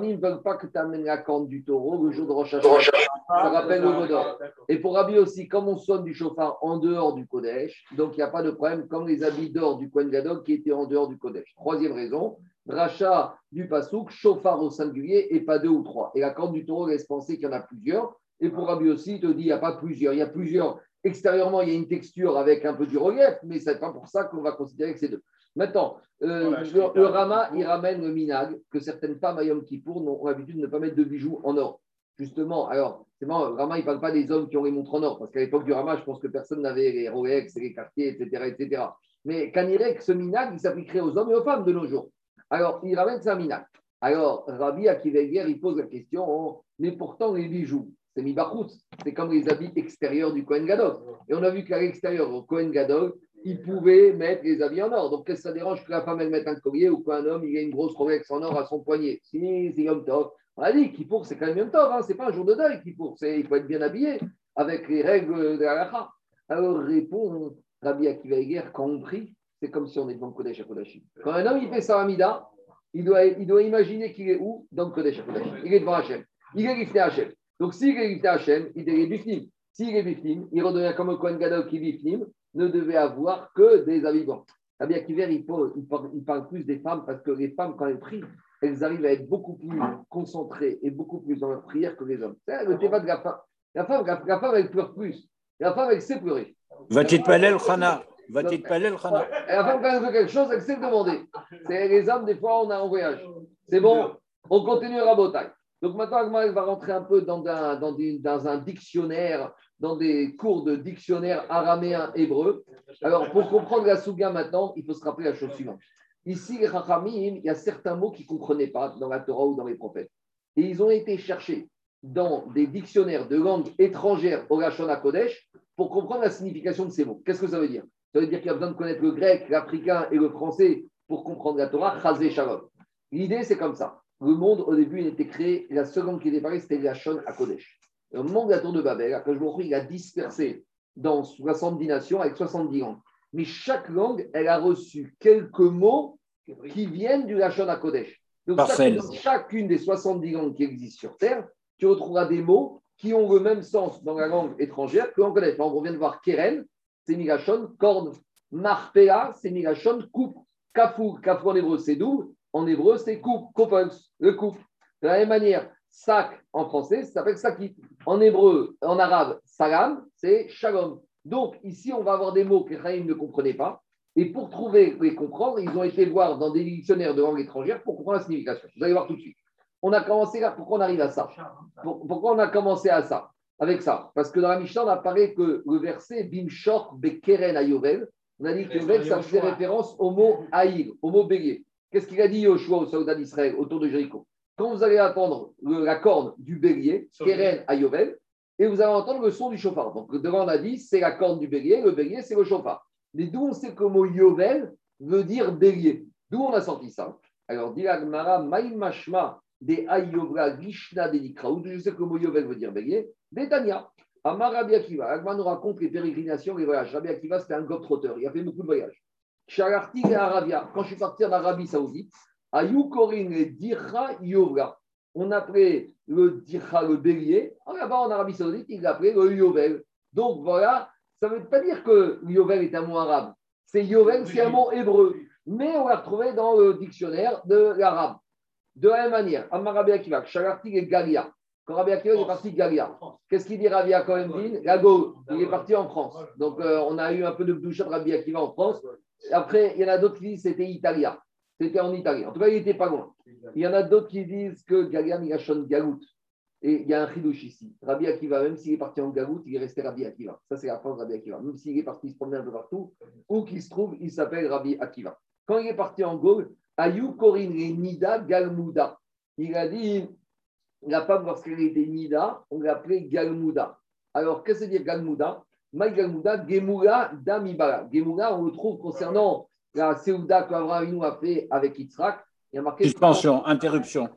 A: ne veulent pas que tu amènes la corne du taureau le jour de Rosh Hashanah. Ça rappelle le Godor. Et pour Rabbi aussi, comme on sonne du chauffard en dehors du Kodesh, donc il n'y a pas de problème, comme les habits d'or du Kohen qui étaient en dehors du Kodesh. Troisième raison, rachat du Pasouk, chauffard au singulier et pas deux ou trois. Et la corne du taureau laisse penser qu'il y en a plusieurs. Et pour Rabbi aussi, il te dit, il n'y a pas plusieurs. Il y a plusieurs. Extérieurement, il y a une texture avec un peu du relief, mais ce n'est pas pour ça qu'on va considérer que c'est deux. Maintenant, euh, le, Rama, il ramène le minag que certaines femmes à Yom Kippour ont l'habitude de ne pas mettre de bijoux en or. Justement, alors, c'est marrant, Rama, il ne parle pas des hommes qui ont les montres en or, parce qu'à l'époque du Rama, je pense que personne n'avait les Rolex, les quartiers, etc. etc. Mais Kanirek, ce minag, il s'appliquerait aux hommes et aux femmes de nos jours. Alors, il ramène ça minag. Alors, Rabbi Akiveger, il pose la question, mais pourtant les bijoux, c'est Mibachout, c'est comme les habits extérieurs du Kohen Gadol. Et on a vu qu'à l'extérieur, au Kohen Gadol, il pouvait mettre les habits en or. Donc, qu'est-ce que ça dérange que la femme elle mette un collier ou qu'un homme il ait une grosse Rolex en or à son poignet? Si, c'est Yom Tov. On a dit pour c'est quand même Yom Tov, hein. c'est pas un jour de deuil Kippour, il faut être bien habillé avec les règles de la. Alors, répond Rabbi Akiva Eger, quand on prie, c'est comme si on est le Kodesh Kodashim. Quand un homme il fait sa Amida, il doit, il doit imaginer qu'il est où? Dans le Kodesh Kodashim. Il est devant Hachem. Il est Gifne Hachem. Donc, s'il est Hachem, il est Bifnim. S'il est Bifnim, il redevient comme un Kohen Gadol qui Bifnim ne devait avoir que des habits blancs. Rabbi Akiver, il, il, parle, plus des femmes parce que les femmes, quand elles prient, elles arrivent à être beaucoup plus concentrées et beaucoup plus dans leur prière que les hommes. C'est le débat de la femme. La femme, la, femme, elle pleure plus. La femme, elle sait pleurer.
C: Va-t-il parler le khana Va-t-il parler le khana
A: La femme, quand elle veut quelque chose, elle sait le demander. C'est les hommes, des fois, on a un voyage. C'est bon, on continue à rabotaille. Donc maintenant, elle va rentrer un peu dans un, dictionnaire dans des cours de dictionnaire araméen hébreu. Alors, pour comprendre la Souga maintenant, il faut se rappeler la chose suivante. Ici, il y a certains mots qu'ils ne comprenaient pas dans la Torah ou dans les prophètes. Et ils ont été cherchés dans des dictionnaires de langue étrangère au Lachon Kodesh pour comprendre la signification de ces mots. Qu'est-ce que ça veut dire? Ça veut dire qu'il y a besoin de connaître le grec, l'africain et le français pour comprendre la Torah, Chazé Shalom. L'idée, c'est comme ça. Le monde, au début, il était créé, la seconde qui était parlée, c'était Lachon à Kodesh. Au moment de la tour de Babel, il a dispersé dans 70 nations avec 70 langues. Mais chaque langue, elle a reçu quelques mots qui viennent du Lachon à Kodesh. Donc, chacune, chacune, des 70 langues qui existent sur Terre, tu retrouveras des mots qui ont le même sens dans la langue étrangère que l'on connaît. on vient de voir Keren, c'est Migashon, corde. Marpea, c'est Migashon, coupe. Kafou, Kafou en hébreu, c'est double. En hébreu, c'est coupe, le coupe. De la même manière, sac en français, ça s'appelle sakit. En hébreu, en arabe, salam, c'est shalom. Donc ici, on va avoir des mots que Raïm ne comprenait pas. Et pour trouver et comprendre, ils ont été voir dans des dictionnaires de langue étrangère pour comprendre la signification. Vous allez voir tout de suite. On a commencé là, pourquoi on arrive à ça? Pourquoi on a commencé à ça Avec ça? Parce que dans la Mishnah, on apparaît que le verset Bimshor Bekeren Ayovel, on a dit que Yovel, ça faisait référence au mot Aïr, au mot bélier. Qu'est-ce qu'il a dit Yoshua aux soldats d'Israël autour de Jéricho? Quand vous allez entendre la corne du bélier, Keren à Yovel, et vous allez entendre le son du chauffard. Donc, devant on a dit, c'est la corne du bélier, le bélier, c'est le chauffard. Mais d'où on sait que le mot Yovel veut dire bélier? D'où on a sorti ça? Alors, dit Agmara, Mashma de Ayovra Gishna de je sais que le mot Yovel veut dire bélier, Betania. Amar Rabbi Akiva, nous raconte les pérégrinations, les voyages. Rabbi Akiva, c'était un globe-trotteur, il a fait beaucoup de voyages. Shalarti et Arabia, quand je suis parti en Arabie Saoudite, Ayukorin et Dirha Yovra. On appelait le Dirha le bélier. Là-bas, en Arabie Saoudite, il l'appelait le Yovel. Donc voilà, ça ne veut pas dire que Yovel est un mot arabe. C'est Yovel, c'est un mot hébreu. Mais on l'a retrouvé dans le dictionnaire de l'arabe. De la même manière, Ammar Rabbi Akiva, et Galia. Quand Rabbi est parti de Galia, qu'est-ce qu'il dit Rabbi Akiva il est parti en France. Donc euh, on a eu un peu de douche de Rabbi Akiva en France. Après, il y en a d'autres qui disent que c'était Italia. C'était en Italie. En tout cas, il n'était pas loin. Il y en a d'autres qui disent que il a Galout. Et il y a un chidouche ici. Rabbi Akiva, même s'il est parti en Galout, il est resté Rabbi Akiva. Ça, c'est la de Rabbi Akiva. Même s'il est parti se promener un peu partout, où qu'il se trouve, il s'appelle Rabbi Akiva. Quand il est parti en Gaule, Ayou Korin Nida Galmouda. Il a dit, la femme, lorsqu'elle était Nida, on l'appelait Galmouda. Alors, qu'est-ce que c'est dire Galmouda? Maï Galmouda, Gemula Damibala. Gemula, on le trouve concernant la Seouda qu'Abraham a fait avec Yitzhak, il y a marqué.
C: Suspension, interruption.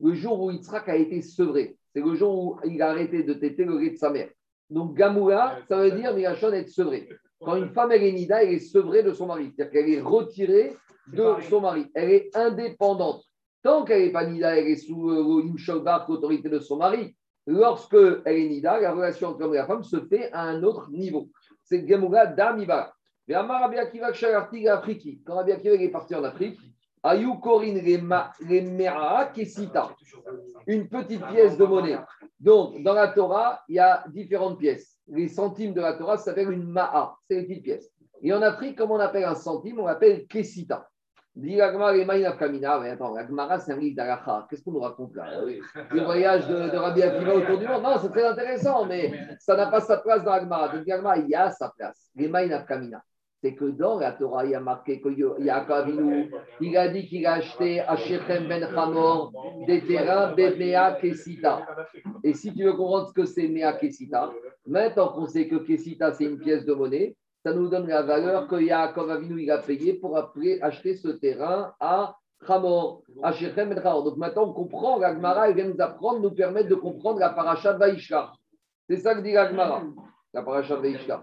A: Le jour où Yitzhak a été sevré, c'est le jour où il a arrêté de téter le lait de sa mère. Donc Gamoula, ça veut dire Migashon être sevré. Quand une femme est nida, elle est sevrée de son mari, c'est-à-dire qu'elle est retirée de son mari. Elle est indépendante. Tant qu'elle n'est pas nida, elle est sous euh, l'autorité de son mari. Lorsque elle est nida, la relation entre l'homme et la femme se fait à un autre niveau. C'est Gamoula d'Amiba. Mais Amar Rabbi Akiva Quand Rabbi est parti en Afrique, Ayou Korin Kesita. Une petite pièce de monnaie. Donc, dans la Torah, il y a différentes pièces. Les centimes de la Torah, ça s'appelle une Ma'a. C'est une petite pièce. Et en Afrique, comme on appelle un centime, on l'appelle Kesita. Dit l'Agmara les Maïna Kamina. Mais attends, l'Agmara, c'est un livre d'Alacha. Qu'est-ce qu'on nous raconte là? Le voyage de, de Rabbi Akiva autour du monde. Non, c'est très intéressant, mais ça n'a pas sa place dans l'Agmara. Donc, l'Agmara, il y a sa place. Les Maïna Kamina. C'est que dans la Torah, il y a marqué que Yaakov il a dit qu'il a acheté à Shechem Ben Hamor des terrains Mea Kesita. Et si tu veux comprendre ce que c'est Mea Kesita, maintenant qu'on sait que Kesita, c'est une pièce de monnaie, ça nous donne la valeur que Yaakov Avinu il a payé pour après acheter ce terrain à Hamor, à Shechem Hamor. Donc maintenant, on comprend, l'Agmara, elle vient nous apprendre, nous permettre de comprendre la paracha de Vaishka. C'est ça que dit l'Agmara, la paracha de Vaishka.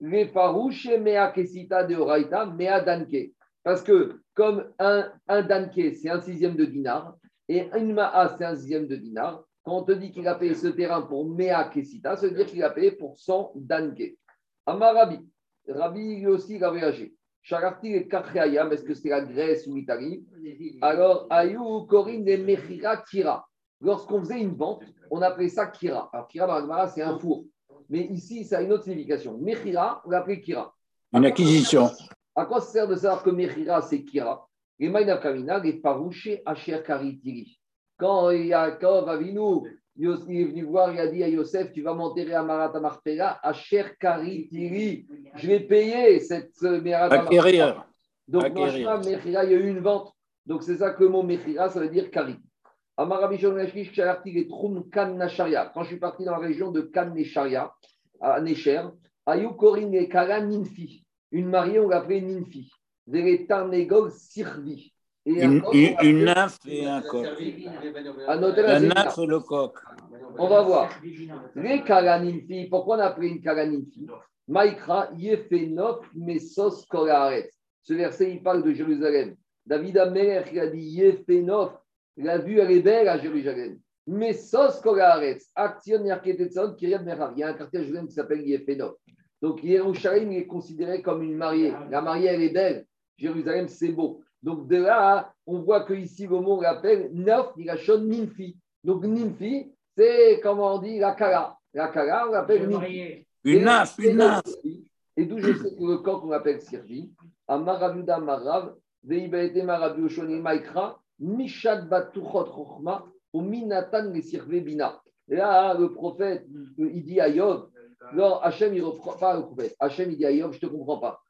A: Les farouches mea kesita de oraita, mea danke. Parce que comme un, un danke, c'est un sixième de dinar, et une ma'a, c'est un sixième de dinar, quand on te dit qu'il a payé ce terrain pour mea kesita, ça veut dire qu'il a payé pour 100 danke. Amarabi, Rabbi lui aussi, il a voyagé. Chararti et Kachreayam, est-ce que c'est la Grèce ou l'Italie? Alors, Ayou, Corinne et Mechira, Kira. Lorsqu'on faisait une vente, on appelait ça Kira. Alors, Kira dans la c'est un four. Mais ici, ça a une autre signification. Mechira, on l'appelait Kira.
C: Une acquisition.
A: À quoi ça sert de savoir que Mechira, c'est Kira? Les Maïna Kamina, les Parouché, Asher Karitiri. Quand Yaakov Avinu, il est venu voir, il a dit à Yosef, tu vas m'enterrer à Marata Marpera, Asher Karitiri. Je vais payer cette
C: Acquérir.
A: Donc, Mechira, il y a eu une vente. Donc, c'est ça que le mot Mechira, ça veut dire Kari. Quand je suis parti dans la région de Kan Nesharia, à Nesher, Ayou Korin et Kara Ninfi. Une mariée, on l'appelait Ninfi. Tarnegol Sirvi.
C: Une, une, une nymphe et un coq. La nymphe et le coq.
A: On va voir. Les Karaninfi, pourquoi on a appelé une Karaninfi Maïkra, Yefenov, Mesos, Koraret. Ce verset, il parle de Jérusalem. David Amer, il a dit Yefenov, la vue, elle est belle à Jérusalem. Mais Sos Kogaretz, Action Yarketetson, Kiryat Merhar. Il y a un quartier à Jérusalem qui s'appelle Yefenov. Donc Yerushalayim est considéré comme une mariée. La mariée, elle est belle. Jérusalem, c'est beau. Donc de là, on voit que ici le mot l'appelle Neuf, il a Ninfi. Donc Ninfi, c'est comment on dit la Kala. La Kala, on l'appelle Ninfi.
C: Une nymphe, une nymphe.
A: Et d'où je sais que le coq, on l'appelle Sirvi. Amaravuda Marav, Veibaete Marabu Oshoni Maikra, Mishad Batuchot Chochma, ou Minatan les Bina. Et là, le prophète, il dit à Yov, non, Hachem, il reprend pas le prophète. Hachem, il dit à Yov, je ne te comprends pas.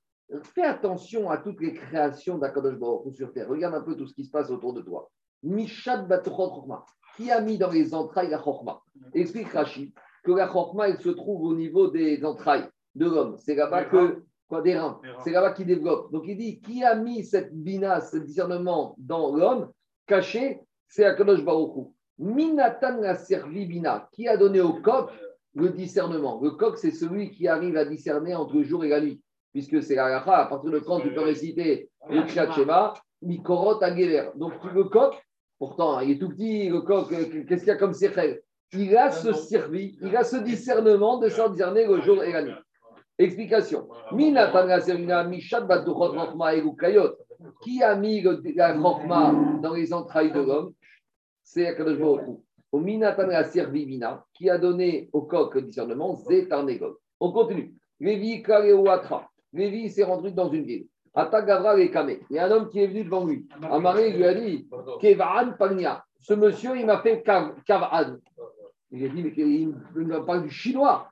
A: Fais attention à toutes les créations d'Akadosh Baruch sur terre. Regarde un peu tout ce qui se passe autour de toi. Mishad Batuchot Chochma. Qui a mis dans les entrailles la Chochma Explique Rachid que la Chochma, elle se trouve au niveau des entrailles de l'homme. C'est là-bas que Quoi, des reins. C'est là-bas qu'il développe. Donc il dit qui a mis cette bina, ce discernement dans l'homme caché? C'est Akadosh Baruch Minatan a servi bina. Qui a donné au coq le discernement? Le coq, c'est celui qui arrive à discerner entre le jour et la nuit. Puisque c'est la à partir de quand tu peux réciter le Tchatchema, Mikorot Agever. Donc le coq, pourtant, il est tout petit, le coq, qu'est-ce qu'il y a comme sechel Il a ce servi, il a ce discernement de s'en discerner le jour et la nuit. Explication. Qui a mis la Chokma dans les entrailles de l'homme? C'est Akadosh Baruch Au Minatan la Servivina, qui a donné au coq le discernement, Zetarnegol. On continue. Lévi s'est rendu dans une ville. Atagavra et Kame. Il y a un homme qui est venu devant lui. Amaré lui a dit Kevan Pagnia. Ce monsieur, il m'a fait Kavan. Il a dit Mais il me parle du chinois.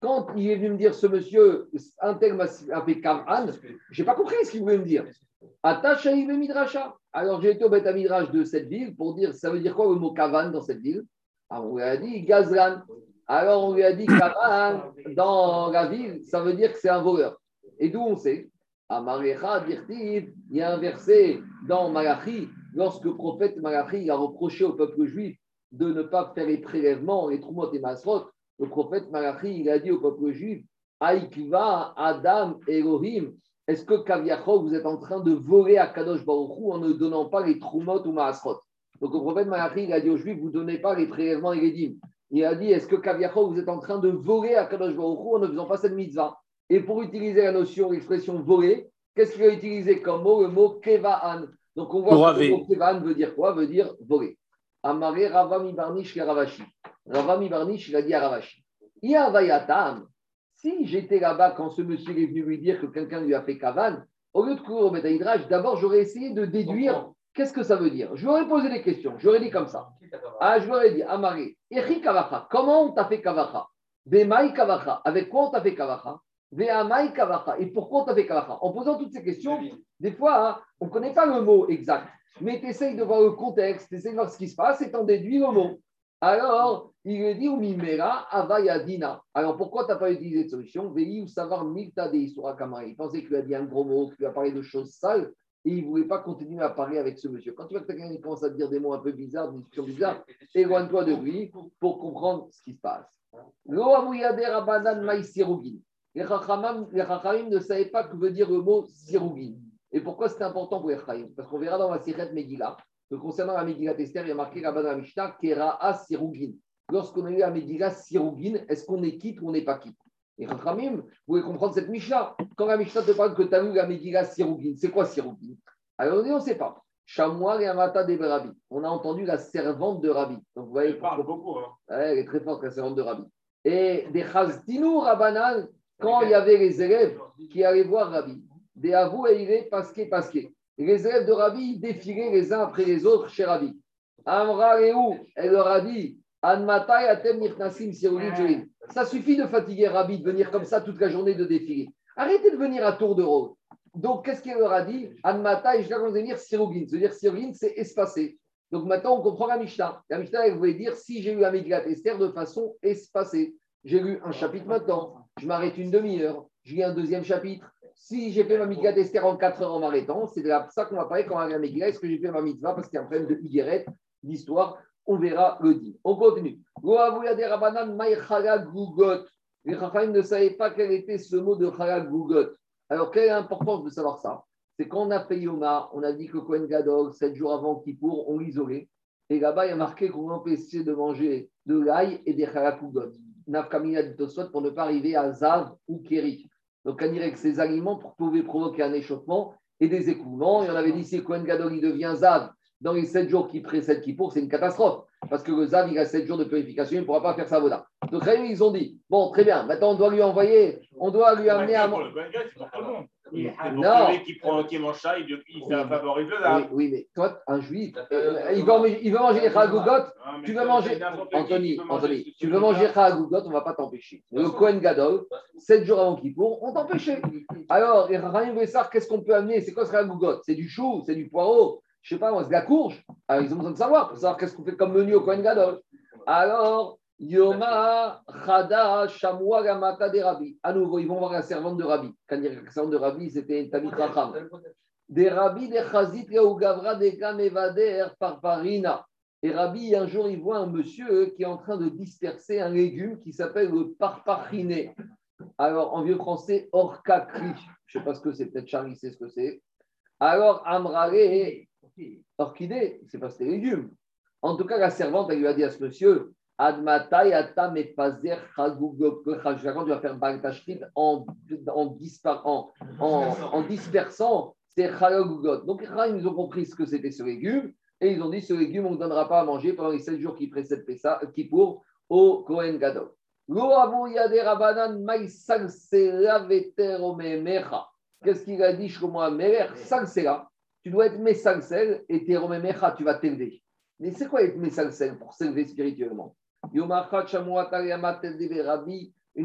A: Quand il est venu me dire ce monsieur, un tel m'a fait Kavan, je n'ai pas compris ce qu'il voulait me dire. Attache à Midrasha. Alors j'ai été au Beth Midrash de cette ville pour dire ça veut dire quoi le mot Kavan dans cette ville? Alors on lui a dit Gazran. Alors on lui a dit Kavan dans la ville, ça veut dire que c'est un voleur. Et d'où on sait? Amarecha il y a un verset dans Malachi, lorsque le prophète Malachi a reproché au peuple juif de ne pas faire les prélèvements, les troumot et masrot, le prophète Malachi, il a dit au peuple juif Aïkiva, Adam, Elohim, est-ce que Kaviachov, vous êtes en train de voler à Kadosh Baruch en ne donnant pas les Trumot ou Maasrot Donc le prophète Malachi, il a dit aux juifs Vous ne donnez pas les prélèvements et les dîmes. Il a dit Est-ce que Kaviachov, vous êtes en train de voler à Kadosh Baruch en ne faisant pas cette mitzvah? Et pour utiliser la notion, l'expression voler, Qu'est-ce qu'il a utilisé comme mot? Le mot keva'an. Donc on voit que le mot keva'an veut dire quoi? Veut dire voler. Amaré Ravami Barnish Ravashi. Ravami Barnish, il a dit à Ravashi. Si j'étais là-bas quand ce monsieur est venu lui dire que quelqu'un lui a fait kavan, au lieu de courir au Bétaïdrage, d'abord j'aurais essayé de déduire qu'est-ce que ça veut dire? Je lui aurais posé des questions. Je lui aurais dit comme ça. Ah, je lui aurais dit, Amaré, Eri Kavacha, comment on t'a fait Kavacha? Bemaï Kavacha, avec quoi on t'a fait Kavacha? Ve'amai Kavacha, et pourquoi on t'a fait Kavacha? En posant toutes ces questions, des fois, hein, on ne connaît pas le mot exact mais tu essayes de voir le contexte, tu essayes de voir ce qui se passe et tu en déduis le mot. Alors, il lui dit Mimera Avayadina. Alors, pourquoi tu n'as pas utilisé cette solution? Vei ou savoir Milta de Il pensait qu'il a dit un gros mot, qu'il a parlé de choses sales et il ne voulait pas continuer à parler avec ce monsieur. Quand tu vois que quelqu'un commence à dire des mots un peu bizarres, des discussions bizarres, éloigne-toi de lui pour comprendre ce qui se passe. Les Chachamim ne savaient pas que veut dire le mot sirugin. Et pourquoi c'est important pour Ephraim Parce qu'on verra dans la Sirette Megillah que concernant la Megillah Esther, il y a marqué là-bas dans la Mishnah Kera'a Sirugin. Lorsqu'on a eu la Megillah Sirugin, est-ce qu'on est quitte ou on n'est pas quitte? Et Rachamim, vous pouvez comprendre cette Mishnah. Quand la Mishnah te parle que tu as eu la Megillah Sirugin, c'est quoi Sirugin? Alors on dit, on ne sait pas. Chamois et Amata de Rabbi. On a entendu la servante de Rabbi. Donc vous voyez,
B: elle parle beaucoup. Hein.
A: elle est très forte, la servante de Rabbi. Et des Chaztinu Rabbanan, quand il y avait les élèves qui allaient voir Rabbi, des avou et il est pasqué, pasqué. Les élèves de Rabbi défilaient les uns après les autres chez Rabbi. Amra où elle leur a dit Ça suffit de fatiguer Rabbi de venir comme ça toute la journée de défiler. Arrêtez de venir à tour de rôle. Donc, qu'est-ce qu'elle leur a dit? Anmatai, je vais dire Sirugin. C'est-à-dire Sirugin, c'est espacé. Donc maintenant, on comprend la Mishnah. La Mishnah, elle voulait dire si j'ai eu un Megillat Esther de façon espacée. J'ai lu un chapitre maintenant, je m'arrête une demi-heure, je lis un deuxième chapitre, si j'ai fait ma mitzvah d'Esther en 4 heures en m'arrêtant, c'est de ça qu'on va parler quand on va la Megillah. Est-ce que j'ai fait ma mitzvah? Parce qu'il y a un problème de Higueret, d'histoire On verra le dit. On continue. Les Chachamim ne savaient pas quel était ce mot de Chalak Gugot. Alors, quelle est l'importance de savoir ça? C'est quand on a fait Yoma, on a dit que Kohen Gadol, 7 jours avant Kippour, on l'isolait. Et là-bas, il y a marqué qu'on empêchait de manger de l'ail et des Chalak Gugot. Nafkamina dit pour ne pas arriver à Zav ou Keri. Donc, on dirait que ces aliments pouvaient provoquer un échauffement et des écoulements. Et on avait dit si Cohen Gadol il devient Zav dans les 7 jours qui précèdent Kippour, c'est une catastrophe. Parce que le Zav, il a 7 jours de purification, il ne pourra pas faire sa voda. Donc, ils ont dit bon, très bien, maintenant on doit lui envoyer, on doit lui amener à.
B: Non. Celui qui, prend, qui mange ça, il, il oui. favorise le
A: oui, oui, mais toi, un juif, euh, il, veut, il, veut, manger les chagougot, tu veux manger. Anthony, Anthony, tu veux manger chagougot, on ne va pas t'empêcher. Le Kohen Gadol, 7 jours avant Kippour, on t'empêchait. Alors, les Rahim Vessar, qu'est-ce qu'on peut amener? C'est quoi ce chagougot C'est du chou, c'est du poireau, je ne sais pas, c'est de la courge. Alors, ils ont besoin de savoir pour savoir qu'est-ce qu'on fait comme menu au Kohen Gadol. Alors, Yoma Chada Shamua Gamata de Rabbi. À nouveau, ils vont voir la servante de Rabbi. Quand il y a la servante de Rabbi, c'était Tamit Racham. Des Rabbi, des Chazit, Gavra, des Kamevader, Parparina. Et Rabbi, un jour, il voit un monsieur qui est en train de disperser un légume qui s'appelle le parpariné. Alors, en vieux français, orcacri. Je ne sais pas ce que c'est, peut-être Charlie sait ce que c'est. Alors, Amrare, orchidée, c'est pas ce légume. En tout cas, la servante, elle lui a dit à ce monsieur Admatai atam et pazer Quand tu vas faire Bagtashrit en, en, en, en, dispersant, c'est chagogot. Donc, ils ont compris ce que c'était ce légume et ils ont dit ce légume, on ne donnera pas à manger pendant les 7 jours qui précèdent Pessa, qui pour au Kohen Gadol. Qu'est-ce qu'il a dit, Shlomo Ameler? Salsela. Tu dois être Mesalsel et Teromemecha, tu vas t'élever. Mais c'est quoi être Mesalsel pour s'élever spirituellement? Une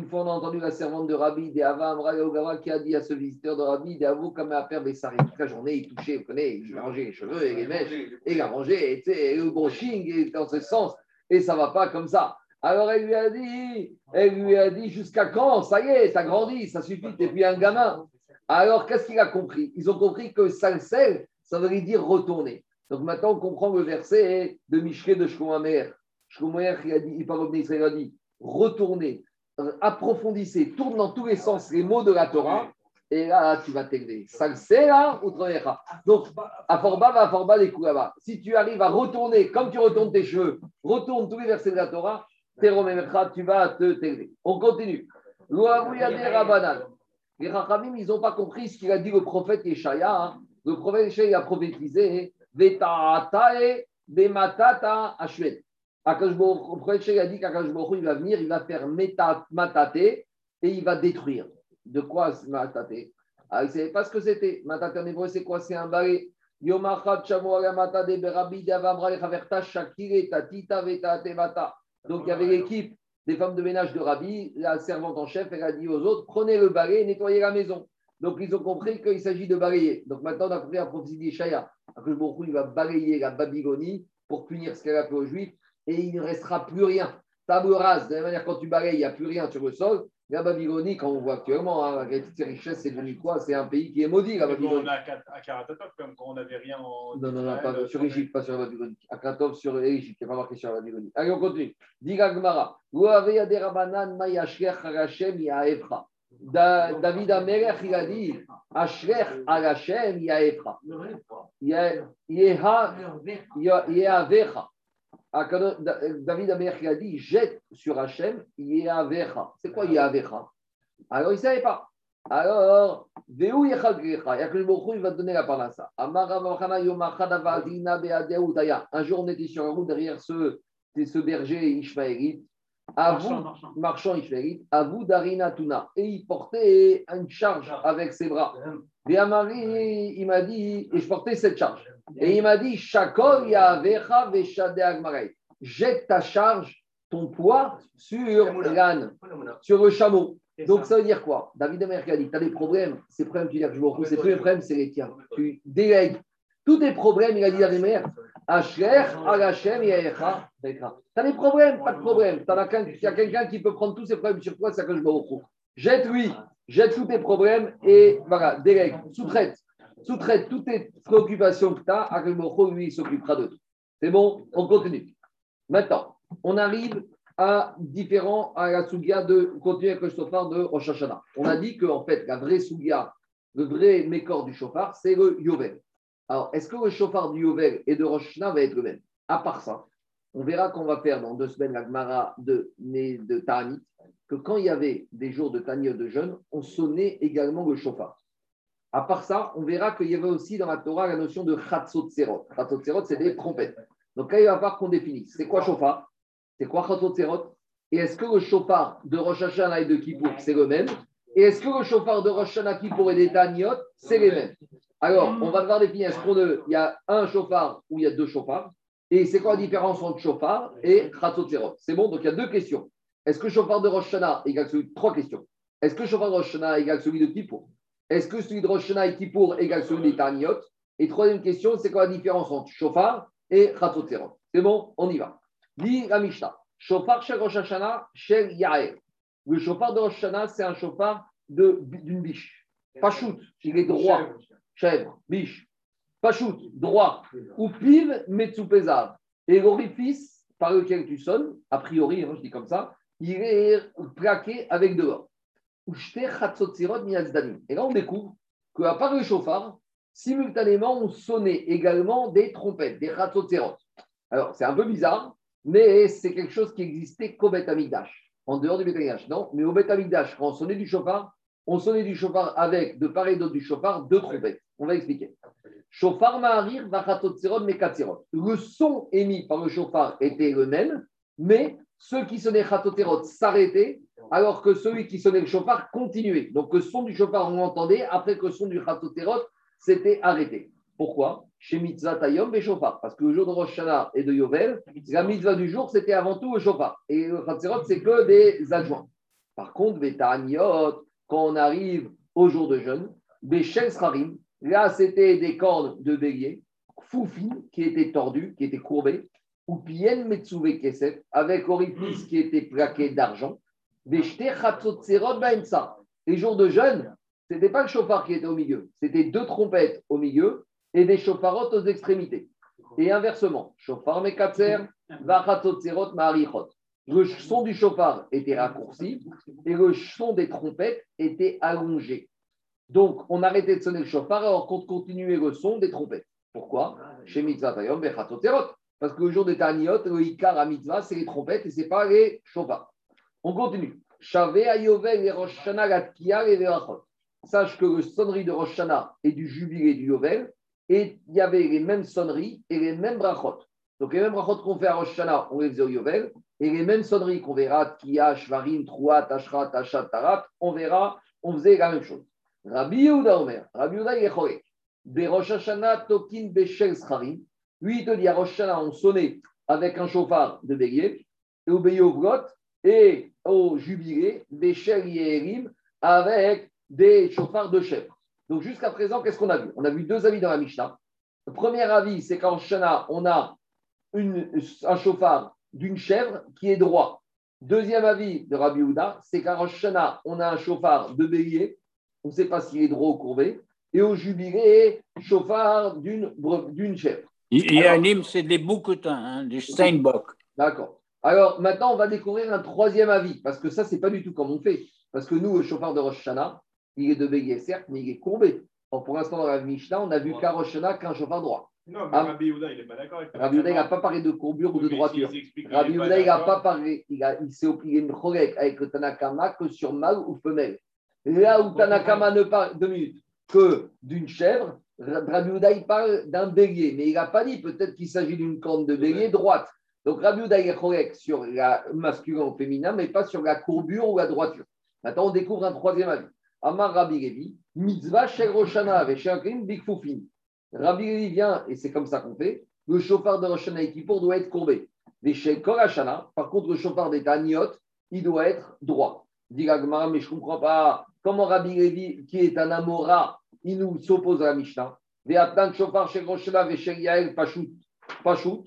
A: fois, on a entendu la servante de Rabbi, des Ava qui a dit à ce visiteur de Rabbi, des Avou, comme à faire Bessari, toute la journée, il touchait, vous connaissez, il rangeait les cheveux et les mèches, et il a rangé, et, le brushing, et dans ce sens, et ça va pas comme ça. Alors elle lui a dit, elle lui a dit, jusqu'à quand? Ça y est, ça grandi, ça suffit, t'es plus un gamin. Alors qu'est-ce qu'il a compris? Ils ont compris que salsel, ça veut dire retourner. Donc maintenant, on comprend le verset de Michelet de Shkomamer. Shlomoyer, il a dit, il a dit, retournez, euh, approfondissez, tourne dans tous les sens les mots de la Torah, et là, tu vas t'élever. là, Donc, à Forba, va à les là Si tu arrives à retourner, comme tu retournes tes cheveux, retourne tous les versets de la Torah, tu vas te t'élever. On continue. Les Rachamim, ils n'ont pas compris ce qu'il a dit le prophète Yeshaya. Hein. Le prophète Yeshaya a prophétisé Veta'atae bematata ashvet. Le prophète Yeshaya a dit qu'Akashbohu, il va venir, il va faire matate et il va détruire. De quoi matate? Ah, Il ne savait pas ce que c'était. Matate en hébreu, c'est quoi? C'est un balai. Donc il y avait l'équipe des femmes de ménage de Rabbi, la servante en chef, elle a dit aux autres prenez le balai et nettoyez la maison. Donc ils ont compris qu'il s'agit de balayer. Donc maintenant on a compris la prophétie d'Ishaya. Que il va balayer la Babylonie pour punir ce qu'elle a fait aux Juifs et il ne restera plus rien. Table rase, de la même manière quand tu balayes, il n'y a plus rien sur le sol. La Babylonie, quand on voit actuellement, hein, avec toutes ces richesses, c'est devenu quoi? C'est un pays qui est maudit, la Babylonie.
B: On a à Karatatov, comme quand on n'avait rien en.
A: Non, non, non, pas sur l'Égypte, pas sur la Babylonie. À Karatatov, sur l'Égypte, il n'y a pas marqué sur la Babylonie. Allez, on continue. Diga Gmara. David Amelech, il a dit Ashrech al Hashem Yaefra. Yehavecha. David Amelech, a dit Jette sur Hachem Yehavecha. C'est quoi Yehavecha? Alors, il ne savait pas. Alors, Veu Yechagrecha. Yakel il va te donner la parnassa. Un jour, on était sur la route derrière ce, ce berger ishmaélite. À vous, marchand ishmaélite, à vous Darina Tuna. Et il portait une charge avec ses bras. Et Amari, il m'a dit, et je portais cette charge. Et il m'a dit, Yavecha. Jette ta charge, ton poids, sur l'âne, sur le chameau. Donc ça veut dire quoi? David Amer a dit, tu as des problèmes, ces problèmes, tu dis que je me retrouve, ces problèmes, c'est les tiens. Tu délègues tous tes problèmes, il a dit David Amer, Asher, Alachem, Yaecha, Tu as des problèmes, pas de problème. Il y a quelqu'un qui peut prendre tous ces problèmes sur toi, c'est que je me retrouve. Jette-lui, jette tous tes problèmes et voilà, délègue, sous-traite. Sous-traite toutes tes préoccupations que tu as, à lui, s'occupera de tout. C'est bon? On continue. Maintenant, on arrive à différents, à la Sougia de, continuer avec le chauffard de Rosh Hashanah. On a dit que, en fait, la vraie Sougia, le vrai mécor du chauffard, c'est le Yovel. Alors, est-ce que le chauffard du Yovel et de Rosh Hashanah va être le même? À part ça, on verra qu'on va faire dans deux semaines la Gemara de, de Ta'anit, que quand il y avait des jours de Tanit de jeûne, on sonnait également le chauffard. À part ça, on verra qu'il y avait aussi dans la Torah la notion de Chatzot Serot. C'est des trompettes. Donc là, il va falloir qu'on définisse. C'est quoi chauffard? C'est quoi Chatzot Serot Et est-ce que le chauffard de Rosh Hashanah et de Kippour, c'est le même? Et est-ce que le chauffard de Rosh Hashanah, Kippour et des Taniot, c'est les mêmes? Alors, on va devoir définir. Est-ce qu'il y a un chauffard ou il y a deux chauffards? Et c'est quoi la différence entre chauffard et Chatzot Serot C'est bon, donc il y a deux questions. Est-ce que le chauffard de Rosh égale celui de trois questions Est-ce que le chauffard de celui de Kippour? Est-ce que celui de Rosh Hashanah et Kippour égale celui des Taniot Et troisième question, c'est quoi la différence entre chauffard et Chatzot Serot C'est bon, on y va. Dit la Mishnah. Chauffard chez Rosh Hashanah, chez. Le chauffard de Rosh c'est un chauffard d'une biche. Pas il est droit. Chèvre, biche. Pas droit. Ou piv, metsupezav. Et l'orifice par lequel tu sonnes, a priori, hein, je dis comme ça, il est plaqué avec dehors. Et là, on découvre qu'à part le chauffard, simultanément, on sonnait également des trompettes, des ratotérot. Alors, c'est un peu bizarre, mais c'est quelque chose qui existait qu'au Beth en dehors du Beth Non, mais au Beth quand on sonnait du chauffard, on sonnait du chauffard avec, de part et d'autre du chauffard, deux trompettes. On va expliquer. Chauffard Maharir. Le son émis par le chauffard était le même, mais ceux qui sonnaient Chatoterot s'arrêtaient, alors que celui qui sonnait le chauffard continuait. Donc le son du chauffard, on l'entendait, après que le son du Chatoterot s'était arrêté. Pourquoi? Chez Mitzvah Tayom et chauffard. Parce que le jour de Rosh Hashanah et de Yovel, la mitzvah du jour, c'était avant tout le chauffard. Et le Chatoterot, c'est que des adjoints. Par contre, Betaniot, quand on arrive au jour de jeûne, Bechel Srarim, là, c'était des cornes de bélier, Foufin, qui étaient tordues, qui étaient courbées, ou Pien Metsuve Kesef, avec orifice qui était plaqué d'argent. Les jours de jeûne, ce n'était pas le chauffard qui était au milieu, c'était deux trompettes au milieu et des chauffarottes aux extrémités. Et inversement, chauffard Mekatser, Vachatzotserot Maharichot. Le son du chauffard était raccourci et le son des trompettes était allongé. Donc, on arrêtait de sonner le chauffard alors qu'on continuait le son des trompettes. Pourquoi? Chez Mitzvah parce que le jour des Taniot, le Ikar à mitzvah, c'est les trompettes et ce n'est pas les chauffards. On continue. Sache que le sonnerie de Rosh et du jubilé du Yovel, et il y avait les mêmes sonneries et les mêmes brachot. Donc les mêmes brachot qu'on fait à Rosh on les faisait au Yovel, et les mêmes sonneries qu'on verra, Tia, Shvarim, Troua, Tashra, Tashat, Tarat, on verra, on faisait la même chose. Rabbi Yehuda Omer, Rabbi Yehuda est Des Rosh Hashanah, Tokin, Beshel, Scharim. Lui, il te dit à Rosh Hashanah, on sonnait avec un chauffard de bélier, et au Beyovrot, et au jubilé, Beshel, Yerim, avec des chauffards de chèvre. Donc jusqu'à présent, qu'est-ce qu'on a vu? On a vu deux avis dans la Mishnah. Le premier avis, c'est qu'en Shana, on a un chauffard d'une chèvre qui est droit. Deuxième avis de Rabbi Houda, c'est qu'à Rosh on a un chauffard de bélier, on ne sait pas s'il est droit ou courbé, et au jubilé, chauffard d'une chèvre.
C: Il y a un hymne, c'est des bouquetins, hein, du Steinbock.
A: D'accord. Alors maintenant, on va découvrir un troisième avis, parce que ça, ce n'est pas du tout comme on fait. Parce que nous, le chauffard de Rosh il est de bélier, certes, mais il est courbé. pour l'instant, dans la Mishnah, on a vu qu'à Rosh qu'un chauffard droit.
B: Non, mais Rabbi Yehuda, il n'est pas d'accord avec
A: Rabbi Yehuda, il n'a pas parlé de courbure ou de droiture. Rabbi Yehuda, il n'a pas parlé, il, il s'est opposé une chorek avec le Tanakama que sur mâle ou femelle. Là où Tanakama ne parle, deux minutes, que d'une chèvre, Rabbi Yehuda, il parle d'un bélier. Mais il n'a pas dit, peut-être qu'il s'agit d'une corne de bélier droite. Donc Rabbi Yehuda, sur la masculin ou féminin, mais pas sur la courbure ou la droiture. Maintenant, on découvre un troisième avis. Amar Rabbi Levi, mitzvah shel Roshana avec bikfoufin. Rabbi Levi vient, et c'est comme ça qu'on fait, le chauffard de Roshana et Kippour doit être courbé. Mais chez par contre, le chauffard des Taniot, il doit être droit. Dit mais je ne comprends pas comment Rabbi Levi, qui est un Amora, il nous s'oppose à la Mishnah. Ve'atan chauffard chez Roshana, Veshel Yael, Pachout. Pachout.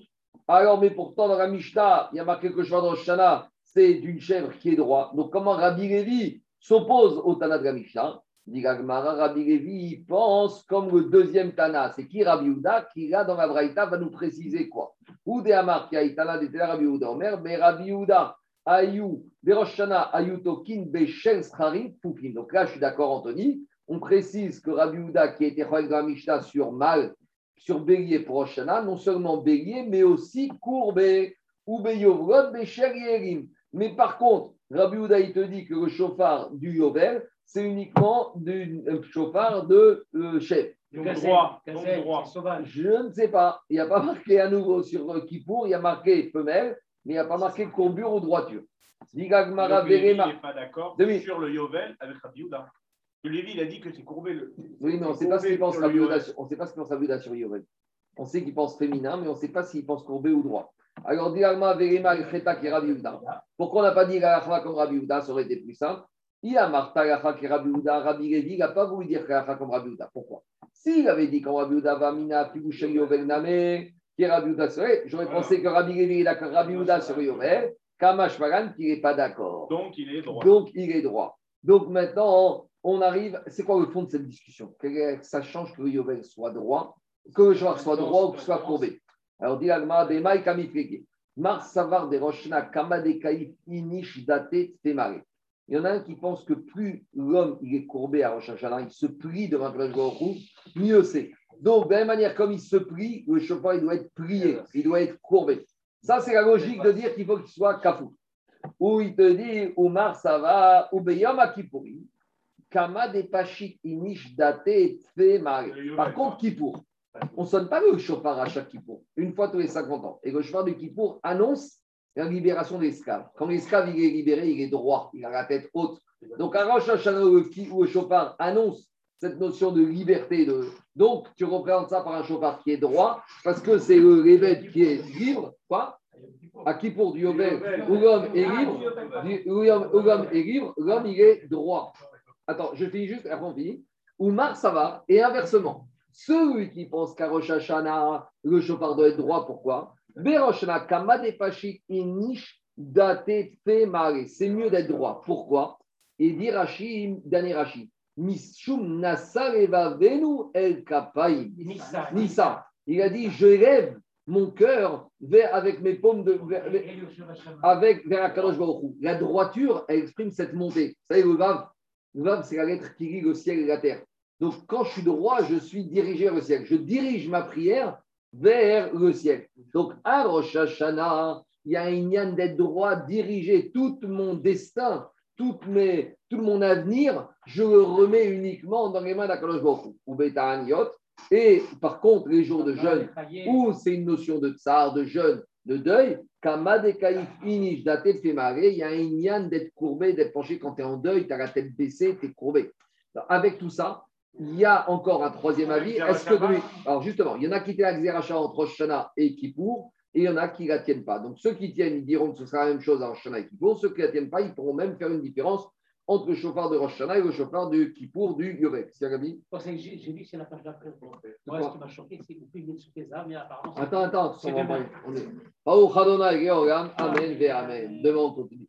A: Alors, mais pourtant, dans la Mishnah, il y a marqué que chauffard de Roshana, c'est d'une chèvre qui est droit. Donc, comment Rabbi Levi s'oppose au Tana de la Mishnah? Dit Rabbi Levi pense comme le deuxième Tana. C'est qui Rabbi Uda qui, là, dans la Braïta, va nous préciser quoi? Ou de Amar qui a Tana de Rabbi Uda Omer, mais Rabbi Uda, Ayou, Beroshana, Ayutokin, Beshel, Schari, Poufin. Donc là, je suis d'accord, Anthony. On précise que Rabbi Uda, qui était dans la Mishnah sur mal, sur bélier pour Roshana, non seulement bélier, mais aussi courbé. Ou Beyovrod. Mais par contre, Rabbi Houda, il te dit que le chauffard du Yovel, c'est uniquement un chauffard de euh, chef.
B: droit,
A: Je ne sais pas. Il n'y a pas marqué à nouveau sur euh, Kippour, il y a marqué femelle, mais il n'y a pas marqué courbure ou droiture.
B: Digagmara n'est pas d'accord sur le Yovel avec Rabbi Houda. Lévi, il a dit que c'est courbé. Le...
A: Oui, mais on ne sait pas ce qu'il pense On sait pas ce qu'il pense sur Yovel. On sait qu'il pense féminin, mais on ne sait pas s'il pense courbé ou droit. Alors, dit Alma, Verema, Cheta, qui est Rabbi Uda. Pourquoi on n'a pas dit Galacha comme Rabbi Uda Ça aurait été plus simple. Il a Marta, Galacha, qui est Rabbi Uda. Rabbi Levi, il n'a pas voulu dire Galacha comme Rabbi Uda. Pourquoi? S'il avait dit comme Rabbi Uda, Vamina, Pibouchel, Yovel, Name, qui est Rabbi Uda serait, j'aurais pensé que Rabbi Levi est d'accord, Rabbi Uda sur Yovel, Kamash Magan, qui n'est pas d'accord.
B: Donc, il est droit.
A: Donc, il est droit. Donc, maintenant, on arrive. C'est quoi le fond de cette discussion? Que Ça change que le Yovel soit droit, que le joueur soit droit ou qu'il soit courbé? Alors, dit Alma, des maïs kamifrege. Mars savar des rochna kamade kaif inish date temare. Il y en a un qui pense que plus l'homme il est courbé à Rosh Hashanah, il se plie devant le Baruch mieux c'est. Donc, de la même manière, comme il se plie, le chauffeur il doit être plié, il doit être courbé. Ça, c'est la logique de dire qu'il faut qu'il soit kafou. Ou il te dit, Oumar Sava, ou Beyam Akipouri, Kama de Pashit Inish Tfemare. Par contre, Kippour, on ne sonne pas le chauffard à chaque Kippour, une fois tous les 50 ans. Et le chauffard de Kippour annonce la libération de l'esclave. Quand l'esclave il est libéré, il est droit, il a la tête haute. Donc à Rosh Hashanah, où le chauffard annonce cette notion de liberté. De... Donc tu représentes ça par un chauffard qui est droit, parce que c'est le l'évêque qui est libre. Quoi? À Kippour du Yovel, où l'homme est libre, l'homme est libre, l'homme il est droit. Attends, je finis juste, après on finit. Ou Mar, ça va, et inversement. Celui qui pense qu'à Rosh Hashanah, le chauffard doit être droit, pourquoi? C'est mieux d'être droit. Pourquoi? Et dit Rachim, Dani Rachim, Mishum El Kapaim. Nissa. Il a dit Je lève mon cœur vers, avec mes paumes de, vers, avec, vers Baruch La droiture, elle exprime cette montée. Vous savez, le Vav, Vav c'est la lettre qui lie le ciel et la terre. Donc, quand je suis droit, je suis dirigé vers le ciel. Je dirige ma prière vers le ciel. Donc, à Rosh Hashanah, il y a un lien d'être droit, diriger tout mon destin, tout mon avenir, je le remets uniquement dans les mains d'Akadosh Baruch ou Betaniot. Et par contre, les jours de jeûne, où c'est une notion de tsar, de jeûne, de deuil, il y a un ignan d'être courbé, d'être penché quand tu es en deuil, tu as la tête baissée, tu es courbé. Avec tout ça, il y a encore un troisième avis. Est-ce que Alors justement, il y en a qui étaient à entre Shana et Kippour, et il y en a qui ne la tiennent pas. Donc ceux qui tiennent, ils diront que ce sera la même chose à Shana et Kippour. Ceux qui ne la tiennent pas, ils pourront même faire une différence entre le chauffard de Rosh Hashanah et le chauffard de Kippour du Yovel. C'est Gabi
D: J'ai vu c'est la page d'après. Moi, ce qui m'a choqué, c'est que vous sous tes âmes, mais apparemment.
A: Attends, attends, on est. Amen, ve Amen. Demain, on continue.